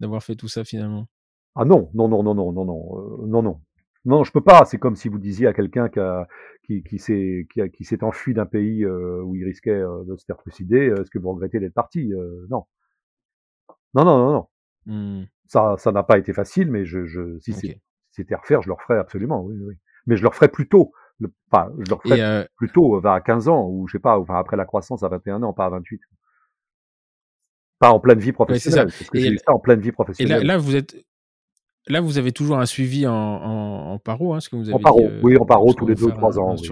d'avoir fait tout ça finalement? Ah non, non, non, non, non, non, non, non, non. Non, je peux pas. C'est comme si vous disiez à quelqu'un qui, a, qui, qui s'est qui, qui s'est enfui d'un pays où il risquait de se faire trucider, est-ce que vous regrettez d'être parti? Non. Non, non, non, non. Mmh. Ça, ça n'a pas été facile, mais je, je si c'était à refaire, je le referais absolument, oui, oui. Mais je le referais plus tôt. enfin, je le referais euh plus tôt, vers 15 ans, ou je sais pas, enfin, après la croissance à 21 ans, pas à 28. Pas en pleine vie professionnelle. parce que j'ai ça en pleine vie professionnelle. Et là, vous êtes, Là, vous avez toujours un suivi en, en, en paro, hein, ce que vous avez En paro, euh, oui, en paro tous les 2-3 ans. Oui,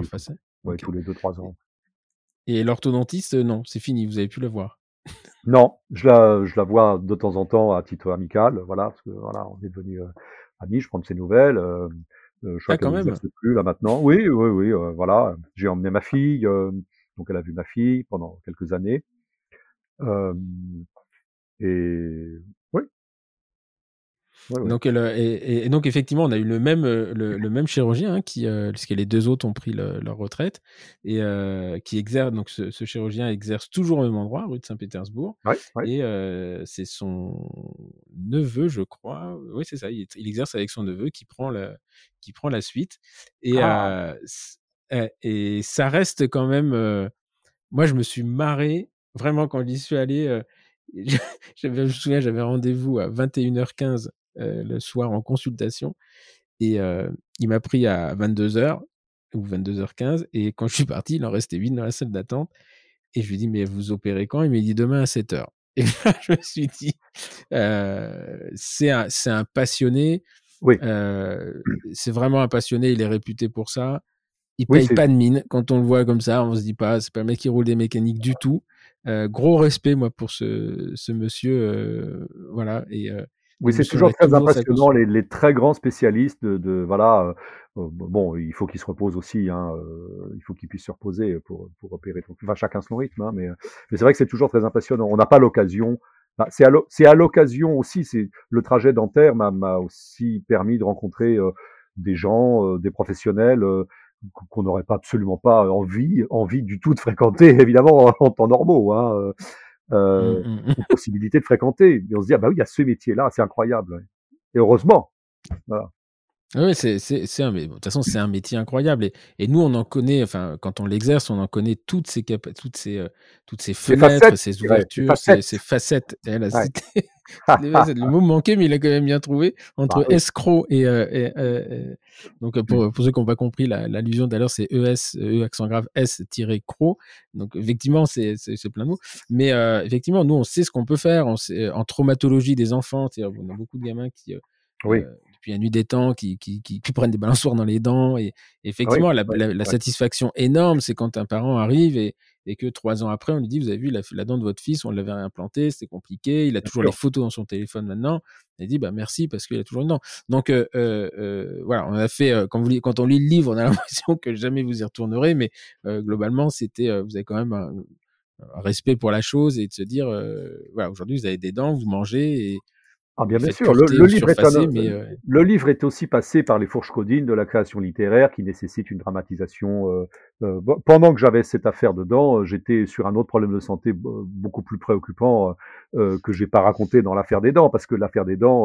oui tous les 2-3 ans. Et l'orthodontiste, non, c'est fini, vous avez pu le voir. Non, je la, je la vois de temps en temps à titre amical, voilà, parce que voilà, on est devenus euh, amis, je prends de ses nouvelles. Euh, euh je crois ah, même. plus là maintenant. Oui, oui, oui, euh, voilà. J'ai emmené ma fille, donc elle a vu ma fille pendant quelques années. et donc, et, donc effectivement, on a eu le même, euh, le, même chirurgien hein, qui, euh, puisque les deux autres ont pris leur retraite et euh, qui exerce. Donc, ce, chirurgien exerce toujours au même endroit, rue de Saint-Pétersbourg. Et c'est son neveu, je crois. Oui, c'est ça. Il, exerce avec son neveu qui prend la, qui prend la suite. Et ah. et ça reste quand même. moi, je me suis marré vraiment quand j'y suis allé. [laughs] je me souviens, j'avais rendez-vous à 21h15 euh, le soir en consultation. Et euh, il m'a pris à 22h ou 22h15. Et quand je suis parti, il en restait 8 dans la salle d'attente. Et je lui ai dit, mais vous opérez quand? Il m'a dit demain à 7h. [laughs] Et là, je me suis dit, euh, c'est un, un, passionné. Oui. c'est vraiment un passionné. Il est réputé pour ça. Il paye pas de mine. Quand on le voit comme ça, on se dit pas, c'est pas le mec qui roule des mécaniques du tout. gros respect, moi, pour ce, ce monsieur. voilà. Et oui, c'est toujours très impressionnant les, les, très grands spécialistes de, de voilà. Euh, euh, bon, il faut qu'ils se reposent aussi. Hein, euh, il faut qu'ils puissent se reposer pour pour opérer. Enfin, chacun son rythme. Hein, mais mais c'est vrai que c'est toujours très impressionnant. On n'a pas l'occasion. Bah, c'est à l'occasion aussi. C'est le trajet dentaire m'a aussi permis de rencontrer des gens, des professionnels qu'on n'aurait pas absolument pas envie envie du tout de fréquenter [laughs] évidemment en temps normaux. Hein, euh, mmh, mmh, possibilité de fréquenter. Et on se dit, ah bah oui, il y a ce métier-là, c'est incroyable. Et heureusement. Voilà. Oui, c'est, c'est, c'est un, de toute façon, c'est un métier incroyable. Et, et, nous, on en connaît, enfin, quand on l'exerce, on en connaît toutes ces, toutes ces, euh, toutes ces fenêtres, ces ouvertures, ces, ces, facettes. Et là, le mot manqué, mais il a quand même bien trouvé entre bah, escroc et, euh, et euh, donc pour, pour, ceux qui n'ont pas compris l'allusion d'ailleurs c'est ES, E accent grave S-cro. Donc effectivement, c'est, plein de mots. Mais effectivement, nous, on sait ce qu'on peut faire. On sait, en traumatologie des enfants, on a beaucoup de gamins qui oui puis il y a nuit des temps qui, qui, qui, prennent des balançoires dans les dents. Et effectivement, la, la, satisfaction énorme, c'est quand un parent arrive et, et, que trois ans après, on lui dit, vous avez vu la, la dent de votre fils, on l'avait réimplantée, c'était compliqué, il a toujours les photos dans son téléphone maintenant. Il dit, bah merci parce qu'il a toujours une dent. Donc euh, euh, euh voilà, on a fait, euh, quand, vous, quand on lit le livre, on a [laughs] l'impression que jamais vous y retournerez, mais globalement, c'était, vous avez quand même un, un, respect pour la chose et de se dire, voilà, aujourd'hui, vous avez des dents, vous mangez et ah bien, bien sûr, le, livre est euh, le livre est aussi passé par les fourches codines de la création littéraire qui nécessite une dramatisation. Euh, euh, pendant que j'avais cette affaire dedans, j'étais sur un autre problème de santé beaucoup plus préoccupant que j'ai pas raconté dans l'affaire des dents, parce que l'affaire des dents,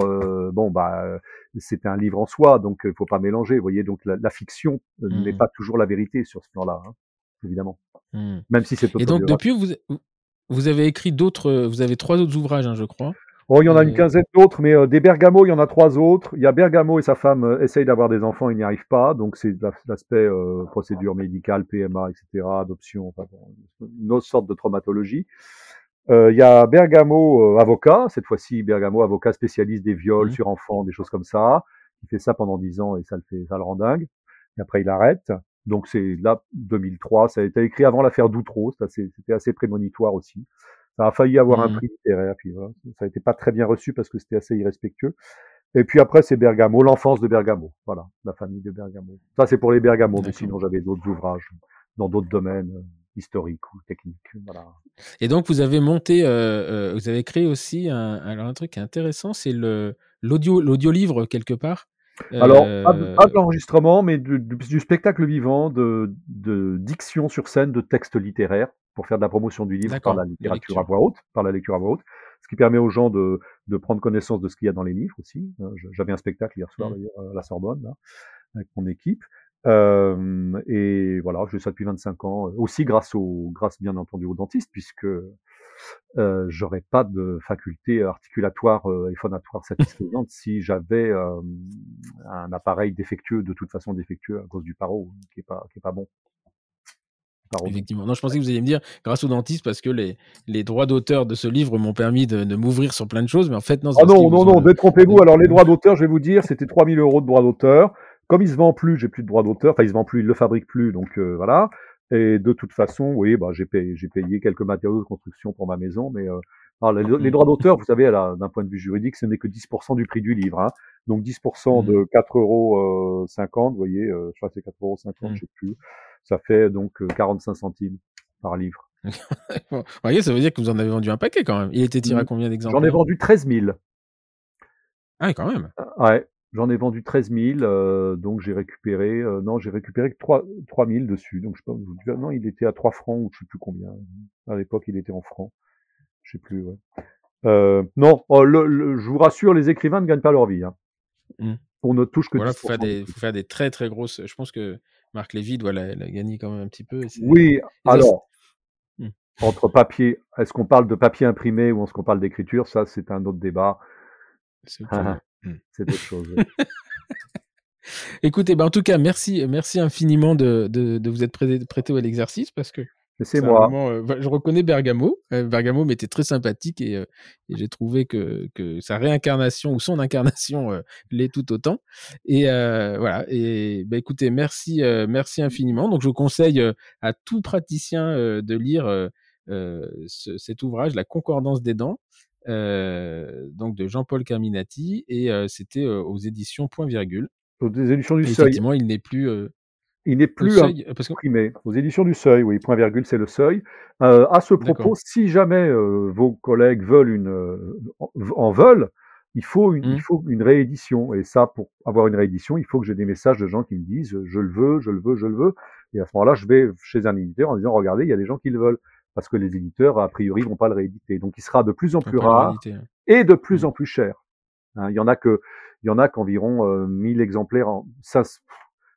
bon bah c'était un livre en soi, donc il faut pas mélanger. Vous voyez, donc la, fiction n'est mmh. pas toujours la vérité sur ce plan-là, hein, évidemment. Mmh. Même si c'est. Et donc depuis vous vous avez écrit d'autres, vous avez trois autres ouvrages, hein, je crois. Oh, il y en a une quinzaine d'autres, mais euh, des Bergamo, il y en a trois autres. Il y a Bergamo et sa femme euh, essayent d'avoir des enfants, ils n'y arrivent pas. Donc c'est l'aspect euh, procédure médicale, PMA, etc., adoption, enfin, une autre sorte de traumatologie. il y a Bergamo, avocat, cette fois-ci Bergamo, avocat spécialiste des viols mmh. sur enfants, des choses comme ça. Il fait ça pendant dix ans et ça le fait, ça le rend dingue. Et après il arrête. Donc c'est là 2003, ça a été écrit avant l'affaire Doutreau, c'était assez prémonitoire aussi. Ça a failli avoir un mmh. prix littéraire, puis voilà. ça a été pas très bien reçu parce que c'était assez irrespectueux. Et puis après, c'est Bergamo, l'enfance de Bergamo. Voilà, la famille de Bergamo. Ça, c'est pour les Bergamo, mais sinon, j'avais d'autres ouvrages dans d'autres domaines euh, historiques ou techniques. Voilà. Et donc, vous avez monté, euh, euh vous avez créé aussi un, alors un truc intéressant, c'est le l'audio, l'audio livre quelque part. Alors, pas de, l'enregistrement, mais du, du, spectacle vivant, de, de diction sur scène, de textes littéraires pour faire de la promotion du livre par la littérature à voix haute, par la lecture à voix haute, ce qui permet aux gens de, de prendre connaissance de ce qu'il y a dans les livres aussi. Hein. J'avais un spectacle hier soir mmh. d'ailleurs à la Sorbonne là, avec mon équipe. Euh, et voilà, je fais ça depuis 25 ans, aussi grâce au, grâce bien entendu aux dentistes, puisque euh, j'aurais pas de faculté articulatoire et phonatoire satisfaisante [laughs] si j'avais un appareil défectueux, de toute façon défectueux à cause du paro, qui est pas qui est pas bon. Effectivement. Non, je pensais que vous alliez me dire grâce au dentiste parce que les, les droits d'auteur de ce livre m'ont permis de, de m'ouvrir sur plein de choses, mais en fait, non. Ah non, non, non, détrompez-vous. Alors, les droits d'auteur, je vais vous dire, c'était 3000 euros de droits d'auteur. Comme il se vend plus, j'ai plus de droits d'auteur. Enfin, il se vend plus, il le fabrique plus, donc euh, voilà. Et de toute façon, oui, bah, j'ai payé, j'ai payé quelques matériaux de construction pour ma maison, mais euh, les, les, droits d'auteur, vous savez, d'un point de vue juridique, ce n'est que 10% du prix du livre. Hein. Donc 10% de 4,50 euros, vous voyez, euh, je crois que c'est 4,50 euros, je sais plus ça fait donc 45 euh, centimes par livre. [laughs] vous voyez, ça veut dire que vous en avez vendu un paquet quand même. Il était tiré à combien d'exemplaires? J'en ai vendu 13 000. Ah, quand même. Euh, ouais, j'en ai vendu 13 000, euh, donc j'ai récupéré, non, j'ai récupéré 3, 3 000 dessus. Donc je sais pas, non, il était à 3 francs ou je sais plus combien. À l'époque, il était en francs. Je sais plus, ouais. non, oh, le, je vous rassure, les écrivains ne gagnent pas leur vie. Hein. Mmh. On ne touche que voilà, faut faire, des, faut faire des très très grosses. Je pense que Marc Lévy doit la, gagner quand même un petit peu. Oui, alors, mmh. entre papier, est-ce qu'on parle de papier imprimé ou est-ce qu'on parle d'écriture Ça, c'est un autre débat. C'est mmh. autre chose. [laughs] [laughs] Écoutez, ben en tout cas, merci, merci infiniment de, de, de vous être prêté, prêté à l'exercice parce que c'est moi. Euh, je reconnais Bergamo. Euh, Bergamo m'était très sympathique et, euh, j'ai trouvé que, que, sa réincarnation ou son incarnation l'est tout autant. Et voilà. Et bah, écoutez, merci, merci infiniment. Donc je conseille à tout praticien de lire cet ouvrage, La Concordance des dents. donc de Jean-Paul Carminati et c'était aux éditions Point Virgule. Aux éditions du Seuil. Effectivement, il n'est plus il n'est plus imprimé. Aux éditions du Seuil, oui, point virgule, c'est le Seuil. Euh, à ce propos, si jamais euh, vos collègues veulent une, euh, en veulent, il faut, une, il mmh. faut une réédition. Et ça, pour avoir une réédition, il faut que j'ai des messages de gens qui me disent je le veux, je le veux, je le veux. Et à ce moment-là, je vais chez un éditeur en disant regardez, il y a des gens qui le veulent. Parce que les éditeurs, a priori, vont pas le rééditer. Donc, il sera de plus en plus rare et de plus mmh. en plus cher. Hein, il y en a que, il y en a qu'environ 1000 exemplaires. En, ça,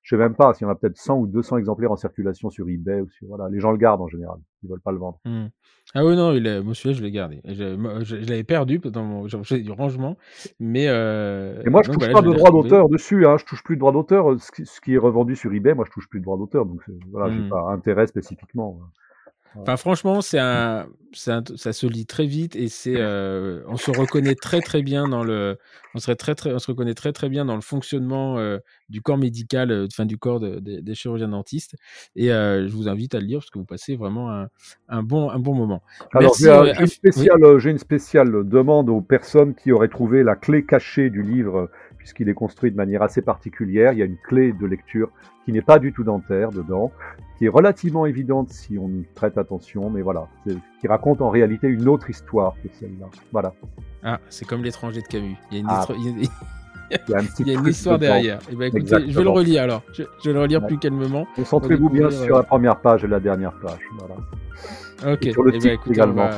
je sais même pas s'il y en a peut-être 100 ou 200 exemplaires en circulation sur eBay ou sur voilà, les gens le gardent en général, ils veulent pas le vendre. Mmh. Ah oui non, il est, moi celui-là je l'ai gardé. Je, je, l'avais perdu dans mon du rangement, mais euh, et moi je touche pas de droit d'auteur dessus, hein, je touche plus de droit d'auteur. Ce, ce, qui est revendu sur eBay, moi je touche plus de droit d'auteur, donc voilà, j'ai mmh. pas intérêt spécifiquement. Hein. Enfin, franchement, c'est un, ça se lit très vite et c'est, euh, on se reconnaît très très bien dans le, on serait très très, on se reconnaît très très bien dans le fonctionnement euh, du corps médical, euh, enfin du corps des chirurgiens dentistes. Et je vous invite à le lire parce que vous passez vraiment un, un bon, un bon moment. Alors j'ai une spéciale, j'ai une spéciale demande aux personnes qui auraient trouvé la clé cachée du livre puisqu'il est construit de manière assez particulière. Il y a une clé de lecture qui n'est pas du tout dentaire dedans, qui est relativement évidente si on y prête attention, mais voilà, qui raconte en réalité une autre histoire que celle-là. Voilà. Ah, c'est comme l'étranger de Camus. Il y a une, ah. il y a une... histoire derrière. Eh ben, écoutez, je vais le relire alors. Je, vais le relire plus calmement. Concentrez-vous bien sur la première page et la dernière page. Voilà. Ok. Et sur le eh ben, écoutez, également.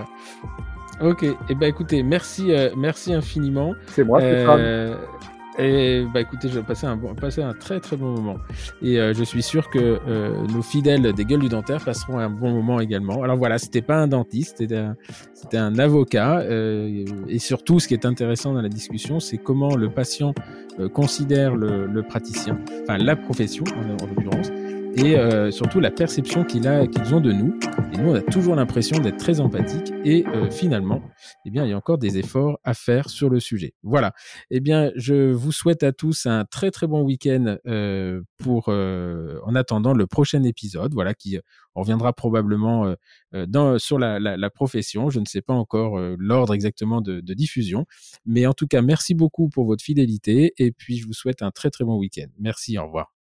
Ok. Et eh ben écoutez, merci, euh, merci infiniment. C'est moi, euh, et bah écoutez, j'ai passé un, bon, passé un très très bon moment. Et euh, je suis sûr que euh, nos fidèles des gueules du dentaire passeront un bon moment également. Alors voilà, c'était pas un dentiste, c'était un, un avocat. Euh, et surtout, ce qui est intéressant dans la discussion, c'est comment le patient euh, considère le, le, praticien, enfin la profession en l'occurrence et euh, surtout la perception qu'il a, qu'ils ont de nous. Et nous, on a toujours l'impression d'être très empathique et euh, finalement, eh bien, il y a encore des efforts à faire sur le sujet. Voilà. Eh bien, je vous souhaite à tous un très très bon week-end euh, pour en attendant le prochain épisode. Voilà, qui on reviendra probablement dans, sur la, la, la, profession. Je ne sais pas encore l'ordre exactement de, de diffusion, mais en tout cas, merci beaucoup pour votre fidélité et puis je vous souhaite un très très bon week-end. Merci, au revoir.